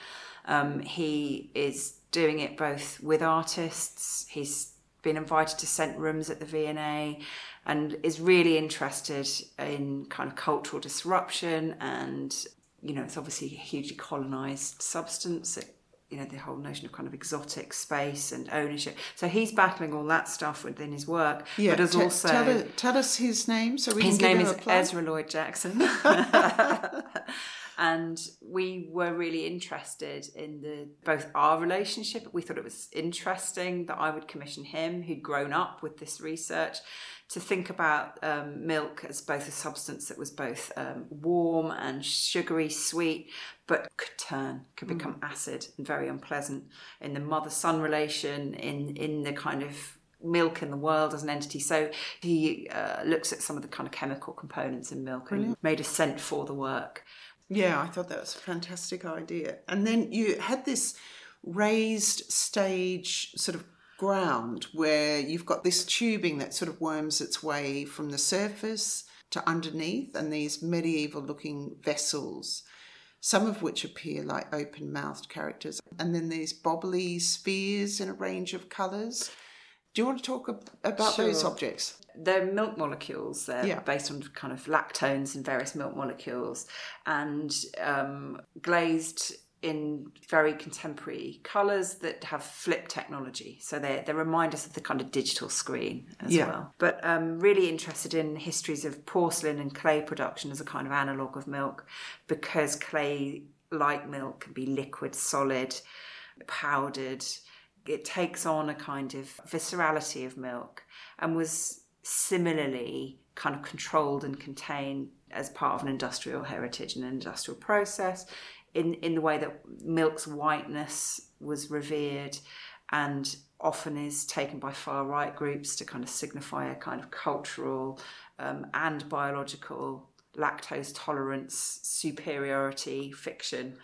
Um, he is doing it both with artists he's been invited to scent rooms at the V&A and is really interested in kind of cultural disruption and you know it's obviously a hugely colonized substance it, you know the whole notion of kind of exotic space and ownership so he's battling all that stuff within his work Yeah, but as te- also tell, tell us his name so we his can name give is him a plug. Ezra Lloyd Jackson. and we were really interested in the both our relationship. We thought it was interesting that I would commission him, who'd grown up with this research, to think about um, milk as both a substance that was both um, warm and sugary, sweet, but could turn, could become acid and very unpleasant in the mother-son relation, in in the kind of milk in the world as an entity. So he uh, looks at some of the kind of chemical components in milk and made a scent for the work. Yeah, I thought that was a fantastic idea. And then you had this raised stage sort of ground where you've got this tubing that sort of worms its way from the surface to underneath, and these medieval looking vessels, some of which appear like open mouthed characters, and then these bobbly spheres in a range of colours. Do you want to talk ab- about those Sure. objects? They're milk molecules. They're Yeah. based on kind of lactones and various milk molecules, and um, glazed in very contemporary colours that have flip technology. So they they remind us of the kind of digital screen as Yeah. well. But um, really interested in histories of porcelain and clay production as a kind of analogue of milk, because clay, like milk, can be liquid, solid, powdered. It takes on a kind of viscerality of milk and was similarly kind of controlled and contained as part of an industrial heritage and an industrial process in, in the way that milk's whiteness was revered and often is taken by far right groups to kind of signify a kind of cultural um, and biological lactose tolerance superiority fiction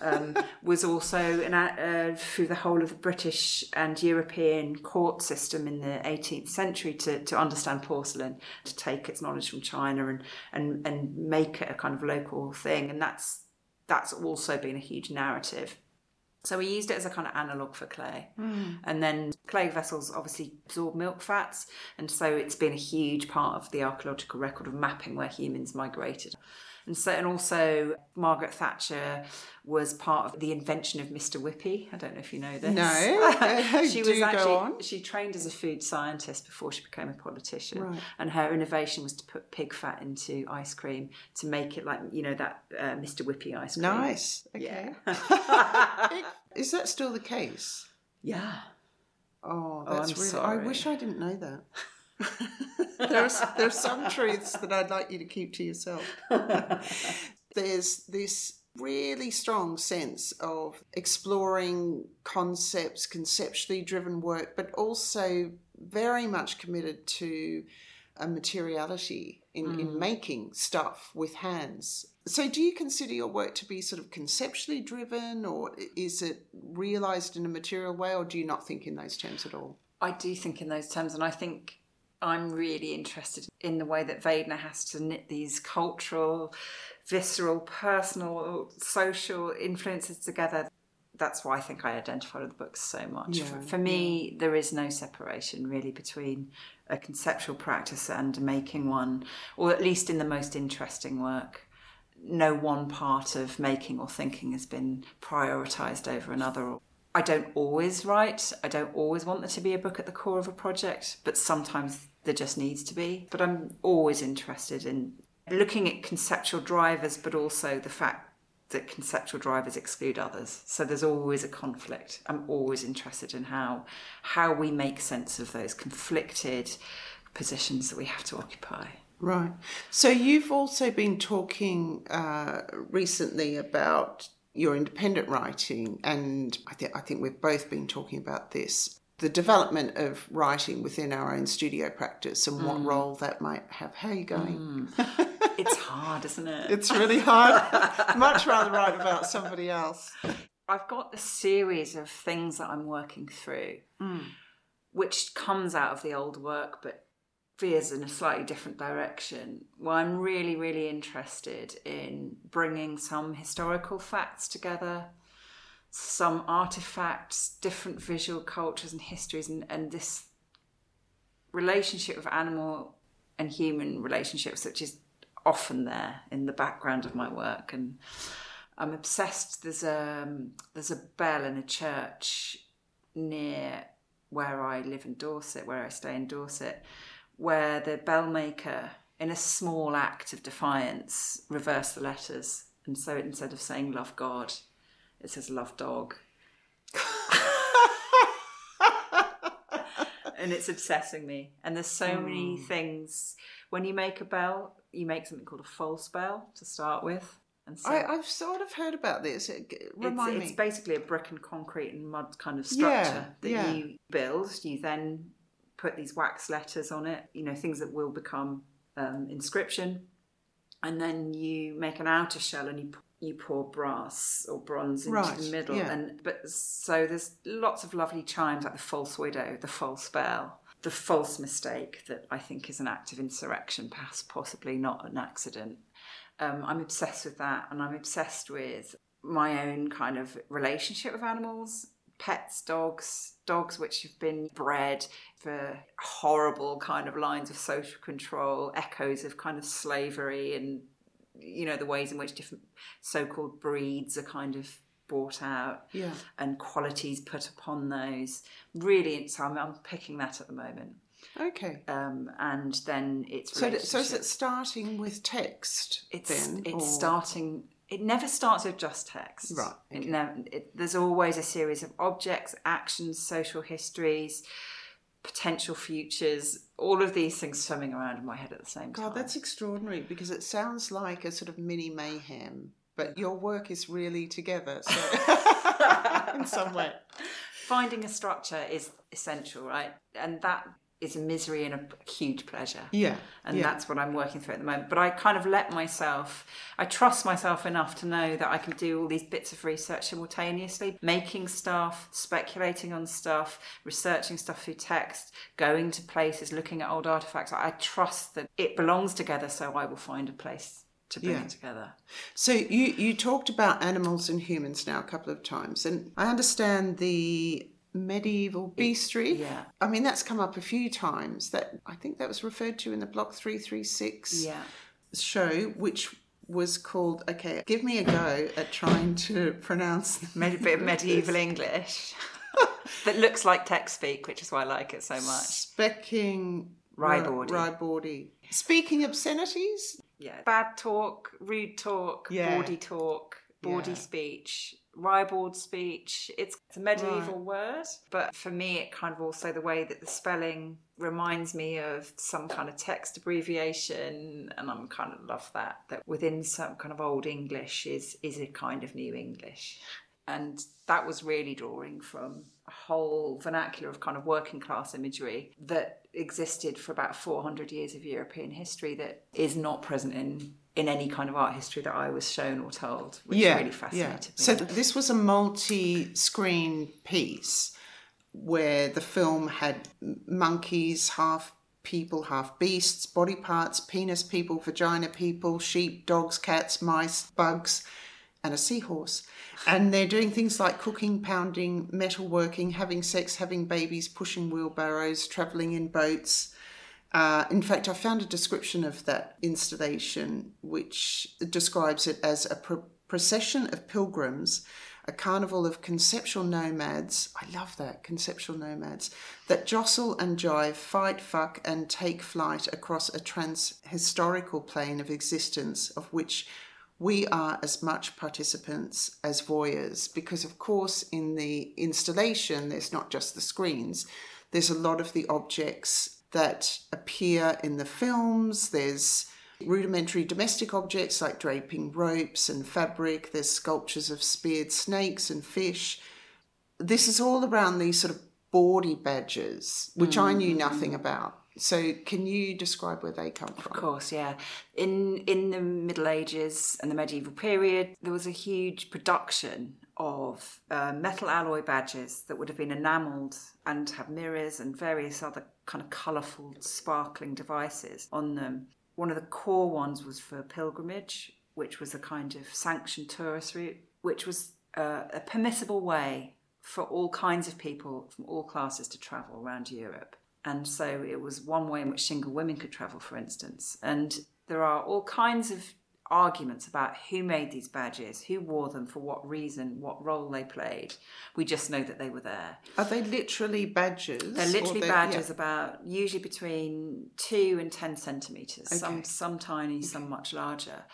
um, was also an, uh, through the whole of the British and European court system in the 18th century to, to understand porcelain, to take its knowledge from China and, and, and make it a kind of local thing. And that's that's also been a huge narrative. So we used it as a kind of analogue for clay. And then clay vessels obviously absorb milk fats. And so it's been a huge part of the archaeological record of mapping where humans migrated. And so, and also Margaret Thatcher was part of the invention of Mr. Whippy. I don't know if you know this. No. she Do was go actually on. she trained as a food scientist before she became a politician. Right. And her innovation was to put pig fat into ice cream to make it like you know that uh, Mr. Whippy ice cream. Nice. Okay. Yeah. Is that still the case? yeah. Oh, Oh, that's I'm really. sorry. I wish I didn't know that. there's there are some truths that I'd like you to keep to yourself. There's this really strong sense of exploring concepts, conceptually driven work, but also very much committed to a materiality in, Mm. in making stuff with hands. So, do you consider your work to be sort of conceptually driven, or is it realised in a material way, or do you not think in those terms at all? I do think in those terms, and I think I'm really interested in the way that Waidner has to knit these cultural, visceral, personal, social influences together. That's why I think I identify with the book so much. Yeah, for, for me, there is no separation really between a conceptual practice and making one, or at least in the most interesting work. No one part of making or thinking has been prioritized over another. I don't always write. I don't always want there to be a book at the core of a project, but sometimes there just needs to be. But I'm always interested in looking at conceptual drivers, but also the fact that conceptual drivers exclude others. So there's always a conflict. I'm always interested in how how we make sense of those conflicted positions that we have to occupy. Right. So you've also been talking uh, recently about your independent writing, and I think I think we've both been talking about this. The development of writing within our own studio practice and what mm. role that might have. How are you going? Mm. It's hard, isn't it? It's really hard. Much rather write about somebody else. I've got a series of things that I'm working through, mm. which comes out of the old work but veers in a slightly different direction. Well, I'm really, really interested in bringing some historical facts together, some artifacts, different visual cultures and histories, and, and this relationship of animal and human relationships, which is often there in the background of my work and I'm obsessed. There's a um, there's a bell in a church near where I live in Dorset, where I stay in Dorset, where the bell maker, in a small act of defiance, reversed the letters, and so instead of saying "love God," it says "love dog." and it's obsessing me. And there's so many hmm. things. When you make a bell, you make something called a false bell to start with. And so I, I've sort of heard about this. It- it's, Remind it's me. basically a brick and concrete and mud kind of Yeah, structure that yeah. you build. You then put these wax letters on it, you know, things that will become um, inscription. And then you make an outer shell and you you pour brass or bronze into Right, the middle. yeah. And but so there's lots of lovely chimes like the false widow, the false bell, the false mistake that I think is an act of insurrection, perhaps possibly not an accident. Um, I'm obsessed with that, and I'm obsessed with my own kind of relationship with animals, pets, dogs, dogs which have been bred for horrible kind of lines of social control, echoes of kind of slavery, and you know the ways in which different so-called breeds are kind of brought out Yeah. and qualities put upon those. Really, so I'm, I'm picking that at the moment. Okay. Um, and then it's So, so is it starting with text it's then? it's or- starting it never starts with just text. Right, it never, it, there's always a series of objects actions social histories potential futures all of these things swimming around in my head at the same time God, that's extraordinary because it sounds like a sort of mini mayhem, but your work is really together so in some way. finding a structure is essential right? And that is a misery and a huge pleasure Yeah. and yeah. that's what I'm working through at the moment. But I kind of let myself, I trust myself enough to know that I can do all these bits of research simultaneously, making stuff, speculating on stuff, researching stuff through text, going to places, looking at old artifacts. I trust that it belongs together, so I will find a place to bring Yeah. it together. So you you talked about animals and humans now a couple of times, and I understand the medieval bestiary. Yeah. I mean that's come up a few times. That I think that was referred to in the Block Three Three Six Yeah. show, which was called. Okay, give me a go at trying to pronounce. a bit of medieval English that looks like text speak, which is why I like it so much. Spekyng Rybawdy. Rybawdy. Speaking obscenities. yeah, bad talk, rude talk, Yeah. bawdy talk, bawdy Yeah. speech, ribald speech. It's, it's a medieval word, but for me, it kind of also the way that the spelling reminds me of some kind of text abbreviation, and I'm kind of love that. That within some kind of old English is is a kind of new English. And that was really drawing from a whole vernacular of kind of working class imagery that existed for about 400 years of European history that is not present in in any kind of art history that I was shown or told, which really fascinated me. So this was a multi-screen piece where the film had monkeys, half people, half beasts, body parts, penis people, vagina people, sheep, dogs, cats, mice, bugs, and a seahorse. And they're doing things like cooking, pounding, metalworking, having sex, having babies, pushing wheelbarrows, travelling in boats. Uh, in fact, I found a description of that installation which describes it as a pro- procession of pilgrims, a carnival of conceptual nomads. I love that, conceptual nomads, that jostle and jive, fight, fuck, and take flight across a trans historical plane of existence of which we are as much participants as voyeurs. Because, of course, in the installation, there's not just the screens, there's a lot of the objects that appear in the films. There's rudimentary domestic objects like draping ropes and fabric. There's sculptures of speared snakes and fish. This is all around these sort of bawdy badges, which I knew nothing mm. about. So, can you describe where they come from? Of course, yeah. In in the Middle Ages and the medieval period, there was a huge production of uh, metal alloy badges that would have been enamelled and have mirrors and various other kind of colourful, sparkling devices on them. One of the core ones was for pilgrimage, which was a kind of sanctioned tourist route, which was uh, a permissible way for all kinds of people from all classes to travel around Europe. And so it was one way in which single women could travel, for instance. And there are all kinds of arguments about who made these badges, who wore them, for what reason, what role they played. We just know that they were there. Are they literally badges? They're literally they- badges yeah. about usually between two and ten centimeters. Okay. Some some tiny, some much larger.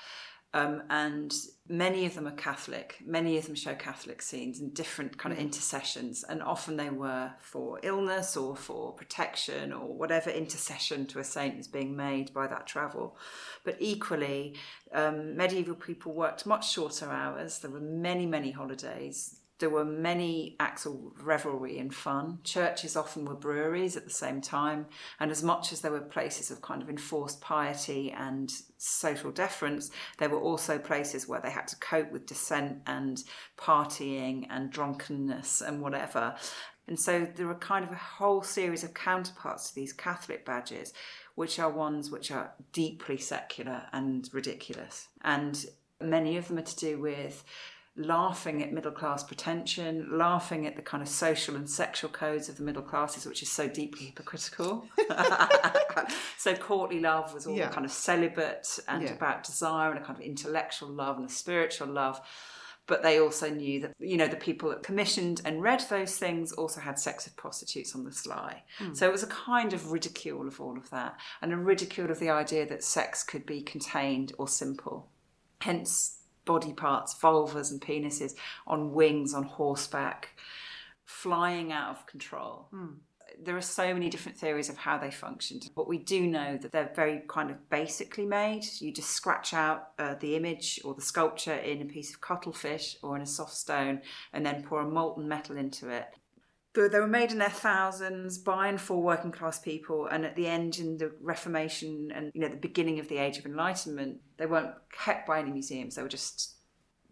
Um, and many of them are Catholic. Many of them show Catholic scenes and different kind of intercessions, and often they were for illness or for protection or whatever intercession to a saint is being made by that travel. But equally, um, medieval people worked much shorter hours. There were many, many holidays. There were many acts of revelry and fun. Churches often were breweries at the same time, and as much as there were places of kind of enforced piety and social deference, there were also places where they had to cope with dissent and partying and drunkenness and whatever. And so there are kind of a whole series of counterparts to these Catholic badges, which are ones which are deeply secular and ridiculous. And many of them are to do with laughing at middle class pretension, laughing at the kind of social and sexual codes of the middle classes, which is so deeply hypocritical. so courtly love was all Yeah. kind of celibate and Yeah. about desire and a kind of intellectual love and a spiritual love. But they also knew that, you know, the people that commissioned and read those things also had sex with prostitutes on the sly. Hmm. So it was a kind of ridicule of all of that and a ridicule of the idea that sex could be contained or simple. Hence, body parts, vulvas and penises on wings, on horseback, flying out of control. There are so many different theories of how they functioned, but we do know that they're very kind of basically made. You just scratch out uh, the image or the sculpture in a piece of cuttlefish or in a soft stone and then pour a molten metal into it. But they were made in their thousands by and for working class people, and at the end, in the Reformation and you know the beginning of the Age of Enlightenment, they weren't kept by any museums. They were just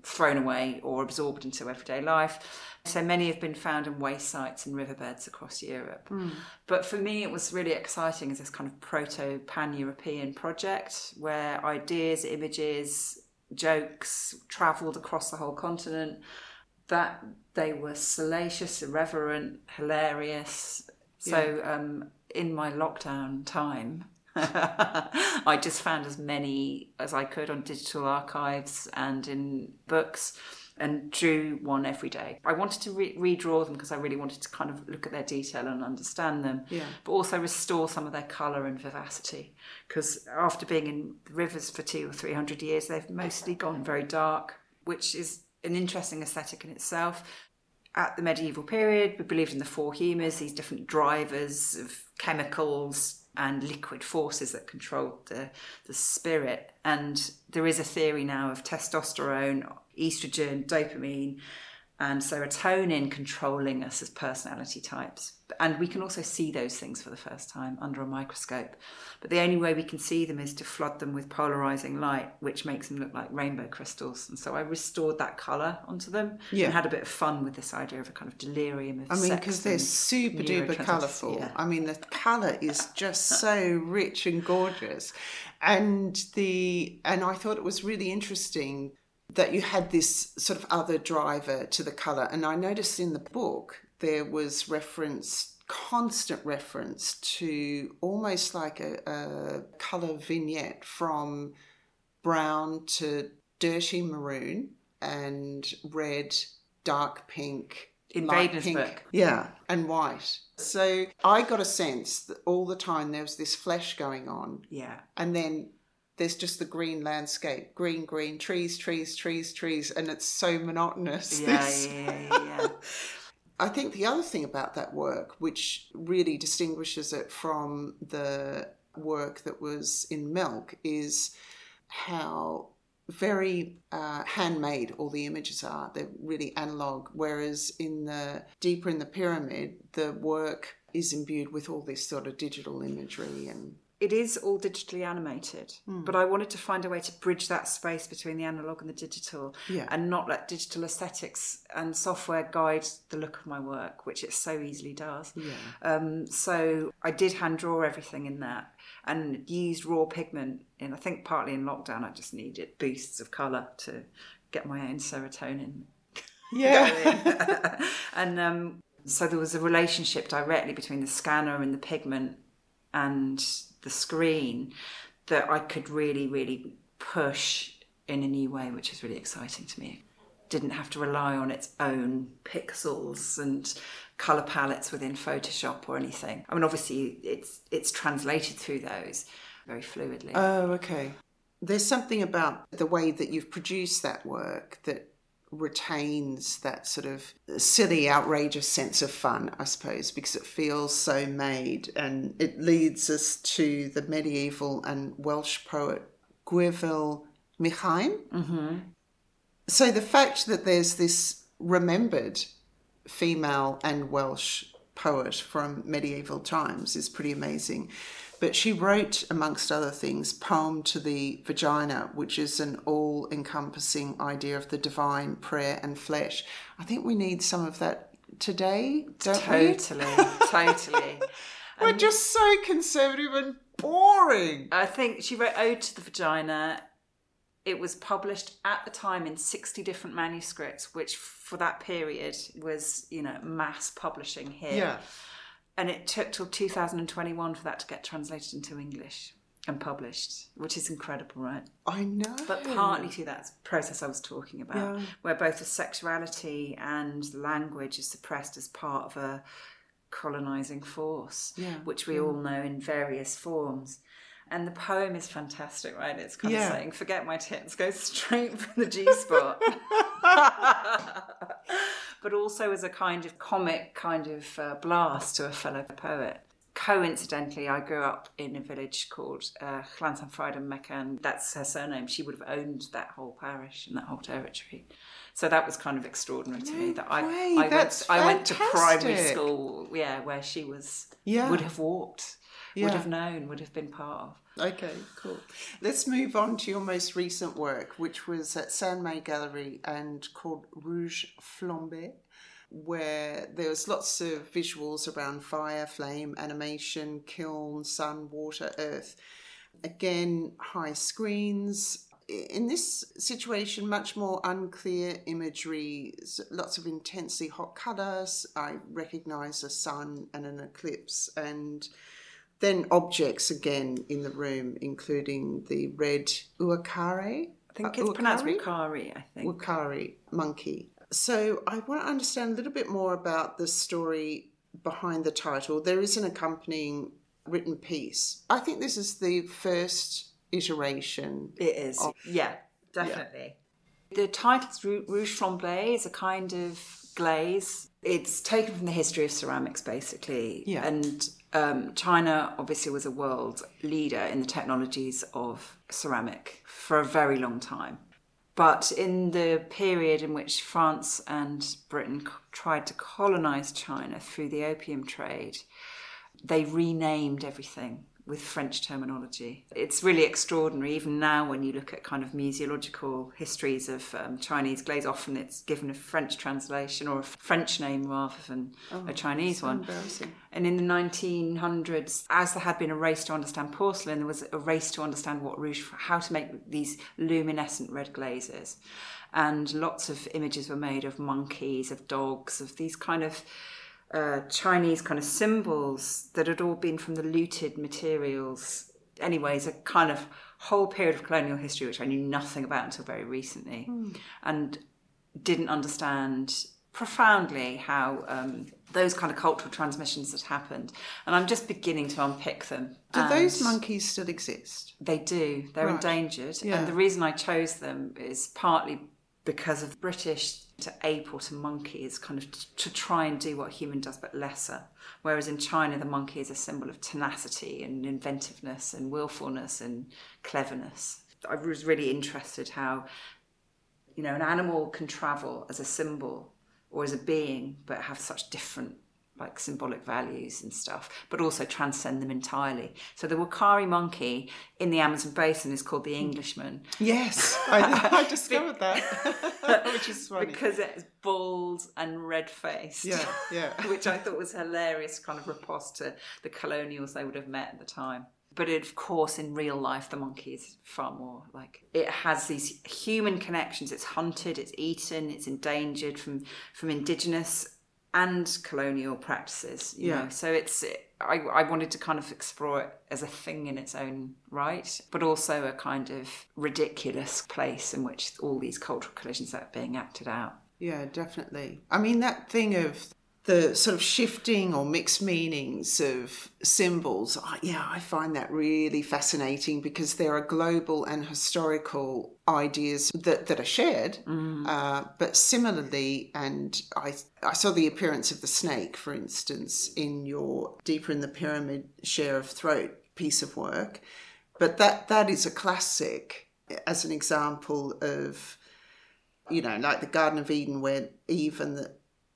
thrown away or absorbed into everyday life. So many have been found in waste sites and riverbeds across Europe. Hmm. But for me, it was really exciting as this kind of proto pan European project where ideas, images, jokes travelled across the whole continent. That they were salacious, irreverent, hilarious. So um, in my lockdown time, I just found as many as I could on digital archives and in books and drew one every day. I wanted to re- redraw them because I really wanted to kind of look at their detail and understand them, Yeah. but also restore some of their colour and vivacity. Because after being in the rivers for two or three hundred years, they've mostly gone very dark, which is an interesting aesthetic in itself at the medieval period, we believed in the four humours, these different drivers of chemicals and liquid forces that controlled the, the spirit. And there is a theory now of testosterone, estrogen, dopamine, and serotonin controlling us as personality types. And we can also see those things for the first time under a microscope. But the only way we can see them is to flood them with polarizing light, which makes them look like rainbow crystals. And so I restored that color onto them Yeah. and had a bit of fun with this idea of a kind of delirium of I mean, because they're super duper colourful. Yeah. I mean, the colour is just so rich and gorgeous, and the and I thought it was really interesting that you had this sort of other driver to the colour. And I noticed in the book there was reference, constant reference to almost like a, a colour vignette from brown to dirty maroon and red, dark pink, In light Vader's pink, book. yeah, and white. So I got a sense that all the time there was this flesh going on, Yeah. and then there's just the green landscape, green, green, trees, trees, trees, trees, and it's so monotonous. Yeah, this- yeah, yeah, yeah. I think the other thing about that work, which really distinguishes it from the work that was in Milk, is how very uh, handmade all the images are. They're really analog, whereas in the deeper in the pyramid, the work is imbued with all this sort of digital imagery and it is all digitally animated, Hmm. but I wanted to find a way to bridge that space between the analog and the digital Yeah. and not let digital aesthetics and software guide the look of my work, which it so easily does. Yeah. Um, so I did hand draw everything in that and used raw pigment. And I think partly in lockdown, I just needed boosts of colour to get my own serotonin yeah. and um, so there was a relationship directly between the scanner and the pigment and the screen that I could really, really push in a new way, which is really exciting to me. Didn't have to rely on its own pixels and color palettes within Photoshop or anything. I mean, obviously, it's it's translated through those very fluidly. Oh, okay. There's something about the way that you've produced that work that retains that sort of silly, outrageous sense of fun, I suppose, because it feels so made. And it leads us to the medieval and Welsh poet Gwerful Mechain. Mm-hmm. So the fact that there's this remembered female and Welsh poet from medieval times is pretty amazing. But she wrote, amongst other things, Poem to the Vagina, which is an all encompassing idea of the divine, prayer, and flesh. I think we need some of that today, don't we? totally, totally. We're just so conservative and boring. I think she wrote Ode to the Vagina. It was published at the time in 60 different manuscripts, which for that period was, you know, mass publishing here. Yeah. And it took till 2021 for that to get translated into English and published, which is incredible, right? I know. But partly through that process I was talking about, Yeah. where both the sexuality and language is suppressed as part of a colonizing force, Yeah. which we all know in various forms. And the poem is fantastic, right? It's kind Yeah. of saying, forget my tits, go straight for the G spot. but also as a kind of comic kind of uh, blast to a fellow poet. Coincidentally, I grew up in a village called uh, Llansantffraid Mechain. That's her surname. She would have owned that whole parish and that whole territory. So that was kind of extraordinary to me. That I, way, I went, that's I went to primary school, yeah, where she was Yeah. would have walked, Yeah. would have known, would have been part of. Okay, cool. Let's move on to your most recent work, which was at San May Gallery and called Rouge Flambé, where there was lots of visuals around fire, flame, animation, kiln, sun, water, earth. Again, high screens. In this situation, much more unclear imagery, lots of intensely hot colours. I recognise a sun and an eclipse, and then objects again in the room, including the red uakare. I think Uh, it's pronounced uakari? I think. uakari monkey. So I want to understand a little bit more about the story behind the title. There is an accompanying written piece. I think this is the first iteration. It is. yeah, definitely. The title's Rouge Flambe is a kind of glaze. It's taken from the history of ceramics, basically. Yeah. And um, China obviously was a world leader in the technologies of ceramic for a very long time. But in the period in which France and Britain tried to colonize China through the opium trade, they renamed everything with French terminology. It's really extraordinary, even now, when you look at kind of museological histories of um, Chinese glaze, often it's given a French translation or a French name rather than a Chinese one. And in the 1900s, as there had been a race to understand porcelain, there was a race to understand what rouge, how to make these luminescent red glazes. And lots of images were made of monkeys, of dogs, of these kind of uh, Chinese kind of symbols that had all been from the looted materials. Anyways, a kind of whole period of colonial history which I knew nothing about until very recently, and didn't understand profoundly how um, those kind of cultural transmissions had happened. And I'm just beginning to unpick them. Do And those monkeys still exist? They do. They're Right. endangered. Yeah. And the reason I chose them is partly because of British to ape or to monkey is kind of t- to try and do what a human does but lesser. Whereas in China, the monkey is a symbol of tenacity and inventiveness and willfulness and cleverness. I was really interested how, you know, an animal can travel as a symbol or as a being, but have such different like symbolic values and stuff, but also transcend them entirely. So the uakari monkey in the Amazon basin is called the Englishman Yes, I, I discovered that, which is funny. because it's bald and red faced. Yeah, yeah. Which I thought was hilarious, kind of riposte to the colonials they would have met at the time. But of course, in real life, the monkey is far more like it has these human connections. It's hunted, it's eaten, it's endangered from from indigenous and colonial practices. You Yeah. know, so it's I, I wanted to kind of explore it as a thing in its own right, but also a kind of ridiculous place in which all these cultural collisions are being acted out. Yeah, definitely. I mean, that thing of the sort of shifting or mixed meanings of symbols, I- yeah, I find that really fascinating because there are global and historical ideas that, that are shared. Uh, but similarly, and I, I saw the appearance of the snake, for instance, in your Deeper in the Pyramid Share of Throat piece of work. But that, that is a classic as an example of you know, like the Garden of Eden, where Eve and the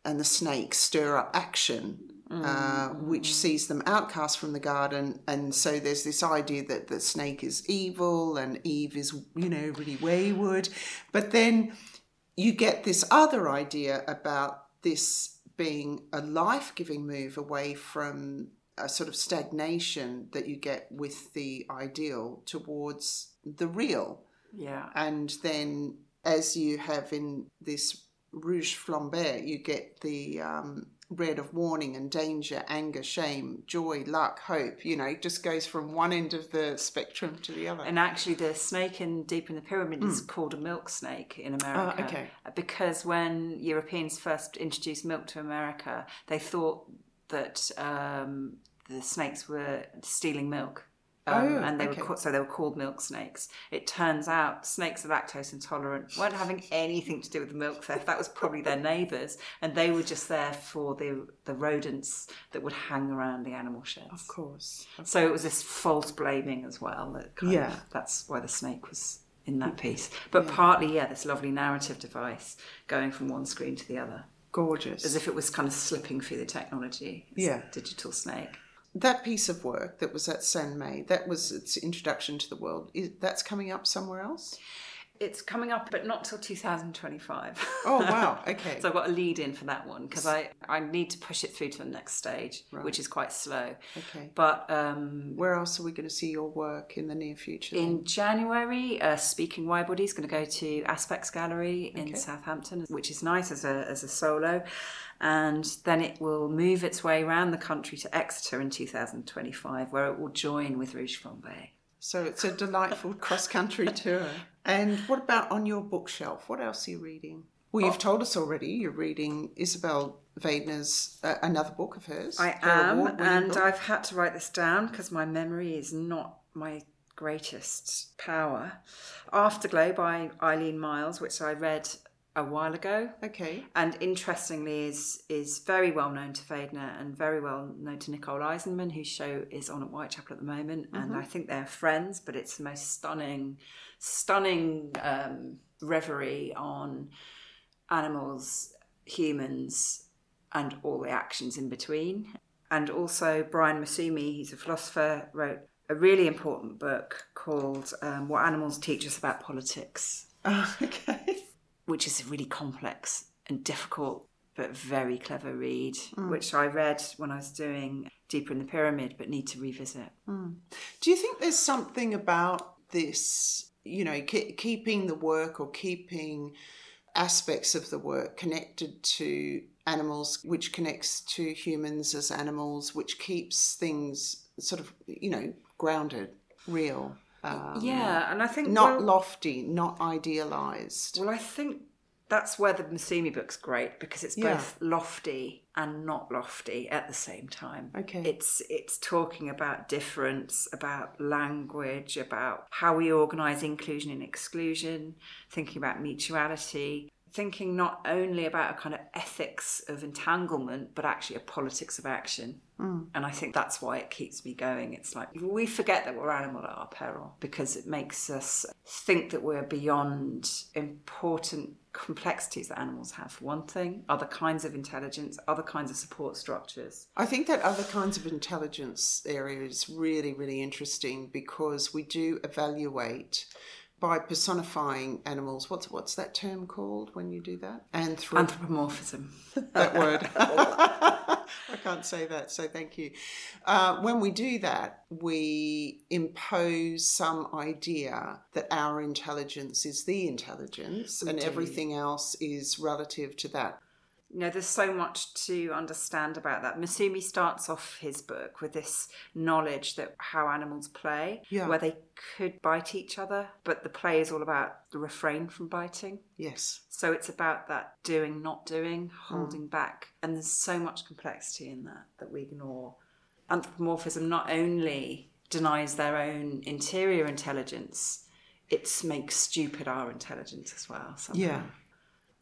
and the snake stir up action, uh, which sees them outcast from the garden, and so there's this idea that the snake is evil and Eve is, you know, really wayward, but then you get this other idea about this being a life-giving move away from a sort of stagnation that you get with the ideal towards the real. Yeah. and then as you have in this rouge flambé you get the um, red of warning and danger anger shame joy luck hope you know it just goes from one end of the spectrum to the other And actually, the snake in Deep in the Pyramid is called a milk snake in America. Hmm. okay. Because when Europeans first introduced milk to America, they thought that um, the snakes were stealing milk. Um, Oh, and they okay. were ca- so they were called milk snakes. It turns out snakes are lactose intolerant weren't having anything to do with the milk theft. That was probably their neighbours, and they were just there for the the rodents that would hang around the animal sheds. of course So it was this false blaming as well. That kind Yeah. Of, that's why the snake was in that piece. But partly, yeah, this lovely narrative device going from one screen to the other, gorgeous as if it was kind of slipping through the technology. It's Yeah. digital snake. That piece of work that was at San May that was its introduction to the world is, that's coming up somewhere else It's coming up, but not till 2025. oh wow okay so I've got a lead in for that one because I, I need to push it through to the next stage, which is quite slow. okay But um, where else are we going to see your work in the near future then? In January, uh, Spekyng Rybawdy is going to go to Aspex Gallery in Southampton, which is nice as a, as a solo. And then it will move its way around the country to Exeter in 2025, where it will join with Rouge Flambé. So it's a delightful cross country tour. And what about on your bookshelf? What else are you reading? Well, Oh. you've told us already you're reading Isabel Waidner's uh, another book of hers. I am, and book. I've had to write this down because my memory is not my greatest power. Afterglow by Eileen Myles, which I read a while ago. Okay. and interestingly is is very well known to Waidner and very well known to Nicole Eisenman, whose show is on at Whitechapel at the moment, and I think they're friends. But it's the most stunning, stunning um, reverie on animals, humans, and all the actions in between. And also, Brian Massumi, he's a philosopher, wrote a really important book called um, What Animals Teach Us About Politics. Oh, okay. Which is a really complex and difficult but very clever read, mm. which I read when I was doing Deeper in the Pyramid, but need to revisit. Mm. Do you think there's something about this, you know, ke- keeping the work or keeping aspects of the work connected to animals, which connects to humans as animals, which keeps things sort of, you know, grounded, real? Um, yeah, and I think not well, lofty, not idealized. Well, I think that's where the Massumi book's great because it's yeah. both lofty and not lofty at the same time. Okay. It's it's talking about difference, about language, about how we organise inclusion and exclusion, thinking about mutuality, thinking not only about a kind of ethics of entanglement, but actually a politics of action. Mm. And I think that's why it keeps me going. It's like we forget that we're animal at our peril because it makes us think that we're beyond important complexities that animals have, for one thing, other kinds of intelligence, other kinds of support structures. I think that other kinds of intelligence area is really, really interesting because we do evaluate by personifying animals. What's what's that term called when you do that? Anthrop- Anthropomorphism. that word. I can't say that, so thank you. Uh, when we do that, we impose some idea that our intelligence is the intelligence, and everything else is relative to that you know, there's so much to understand about that. Massumi starts off his book with this knowledge that how animals play, yeah. where they could bite each other, but the play is all about the refrain from biting. Yes. So it's about that doing, not doing, holding mm. back. And there's so much complexity in that that we ignore. Anthropomorphism not only denies their own interior intelligence, it makes stupid our intelligence as well. Somehow. Yeah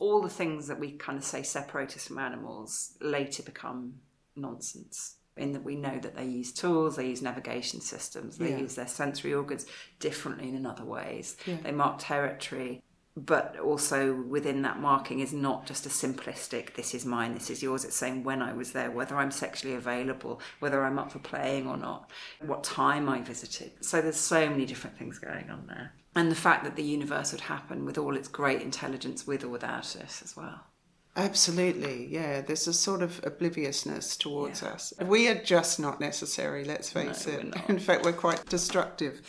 all the things that we kind of say separate us from animals later become nonsense in that we know that they use tools, they use navigation systems, they yeah. use their sensory organs differently in other ways. Yeah. They mark territory, but also within that marking is not just a simplistic this is mine, this is yours. It's saying when I was there, whether I'm sexually available, whether I'm up for playing or not, what time I visited. So there's so many different things going on there and the fact that the universe would happen with all its great intelligence with or without us as well. Absolutely, yeah. There's a sort of obliviousness towards yeah. us. We are just not necessary, let's face no, it. In fact, we're quite destructive.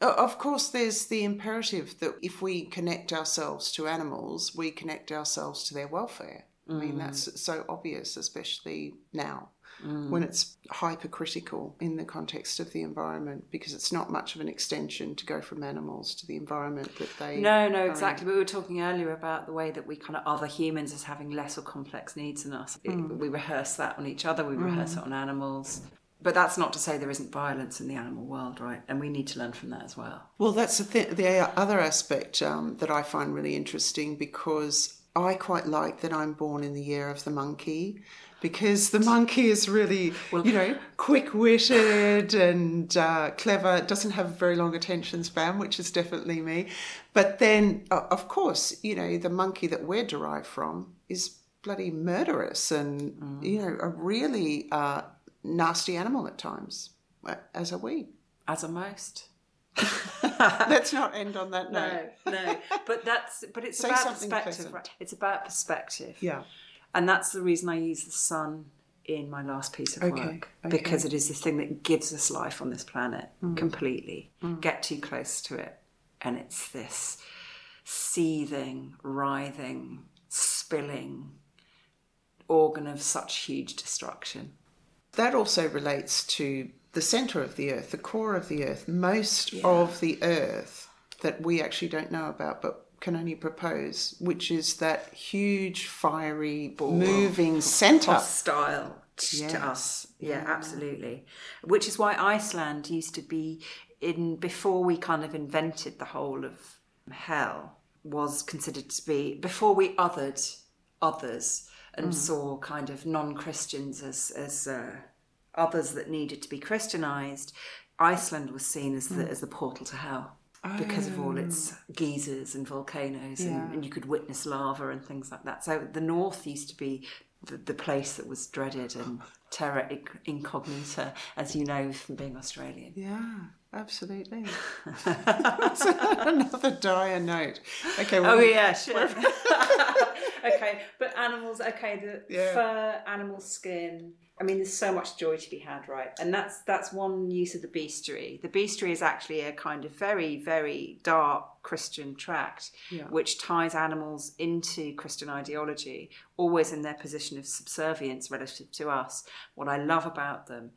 Of course, there's the imperative that if we connect ourselves to animals, we connect ourselves to their welfare. Mm. I mean, that's mm. so obvious, especially now mm. when it's hypercritical in the context of the environment because it's not much of an extension to go from animals to the environment that they no no exactly in. we were talking earlier about the way that we kind of other humans as having less or complex needs than us mm. it, we rehearse that on each other we mm. rehearse it on animals but that's not to say there isn't violence in the animal world, right? And we need to learn from that as well. Well, that's the, th- the other aspect um, that I find really interesting because I quite like that I'm born in the year of the monkey because the monkey is really, well, you know, quick witted and uh, clever, doesn't have a very long attention span, which is definitely me. But then, uh, of course, you know, the monkey that we're derived from is bloody murderous and, mm. you know, a really uh, nasty animal at times, uh, as are we. As are most. Let's not end on that note. No, no. But that's but it's Say about perspective. Right? It's about perspective. Yeah. And that's the reason I use the sun in my last piece of okay, work okay. because it is the thing that gives us life on this planet mm. completely. Mm. Get too close to it, and it's this seething, writhing, spilling organ of such huge destruction. That also relates to the center of the earth, the core of the earth. Most yeah. of the earth that we actually don't know about, but can only propose, which is that huge, fiery, Ball moving centre. Hostile yes. to us. Yeah, yeah, absolutely. Which is why Iceland used to be in, before we kind of invented the whole of hell, was considered to be, before we othered others and mm. saw kind of non Christians as, as uh, others that needed to be Christianized, Iceland was seen as the, mm. as the portal to hell because of all its geysers and volcanoes, Yeah. and, and you could witness lava and things like that. So the north used to be the, the place that was dreaded and terra incognita, as you know from being Australian. Yeah, absolutely. Another dire note. Okay. Well, Oh yeah, sure. okay, but animals. Okay, the Yeah. fur, animal skin. I mean, there's so much joy to be had, right? And that's that's one use of the bestiary. The bestiary is actually a kind of very, very dark Christian tract, Yeah. which ties animals into Christian ideology, always in their position of subservience relative to us. What I love about them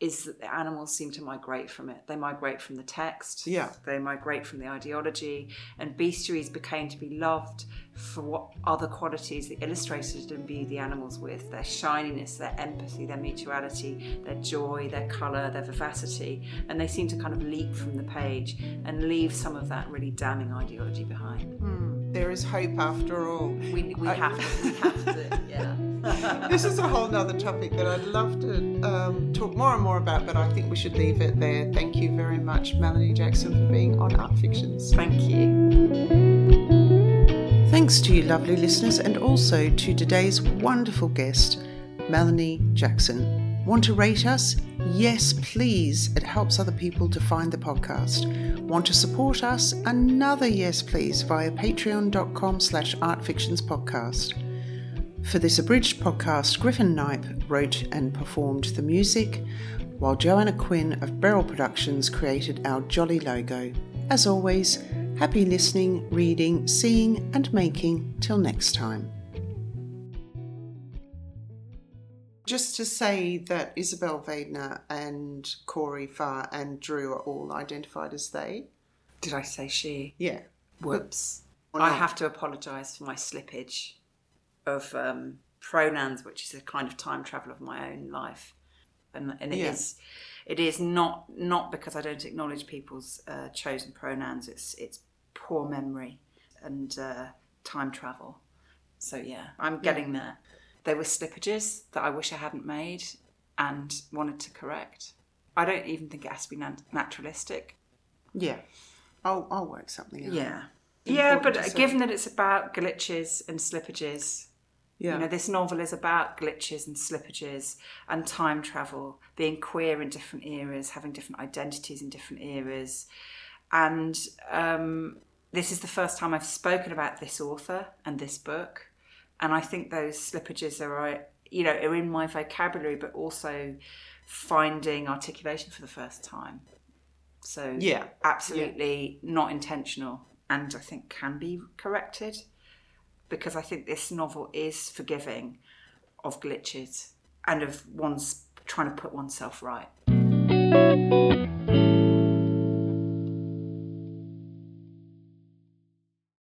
is that the animals seem to migrate from it. They migrate from the text. Yeah. They migrate from the ideology. And bestiaries became to be loved for what other qualities that illustrators imbue the animals with their shininess, their empathy, their mutuality, their joy, their colour, their vivacity. And they seem to kind of leap from the page and leave some of that really damning ideology behind. Hmm. there is hope after all. We, we have to, we have to, yeah. This is a whole nother topic that I'd love to um, talk more and more about, but I think we should leave it there. Thank you very much, Melanie Jackson, for being on Art Fictions. Thank you. Thanks to you, lovely listeners, and also to today's wonderful guest, Melanie Jackson. Want to rate us? Yes, please. It helps other people to find the podcast. Want to support us? Another yes, please, via patreon.com slash artfictionspodcast. For this abridged podcast, Griffin Knipe wrote and performed the music, while Joanna Quinn of Beryl Productions created our jolly logo. As always, happy listening, reading, seeing, and making. Till next time. Just to say that Isabel Waidner and Corey Fah and Drew are all identified as they. Did I say she? Yeah. Whoops. I have to apologise for my slippage of um, pronouns, which is a kind of time travel of my own life, and, and it is, Yeah. it is not not because I don't acknowledge people's uh, chosen pronouns. It's it's poor memory and uh, time travel. So yeah, I'm getting there. There were slippages that I wish I hadn't made and wanted to correct. I don't even think it has to be nat- naturalistic. Yeah. I'll, I'll work something out. Yeah. Yeah, but given that it's about glitches and slippages, Yeah. you know, this novel is about glitches and slippages and time travel, being queer in different eras, having different identities in different eras. And um, this is the first time I've spoken about this author and this book. And I think those slippages are, uh, you know, are in my vocabulary, but also finding articulation for the first time. So Yeah. absolutely not intentional, and I think can be corrected because I think this novel is forgiving of glitches and of one's trying to put oneself right.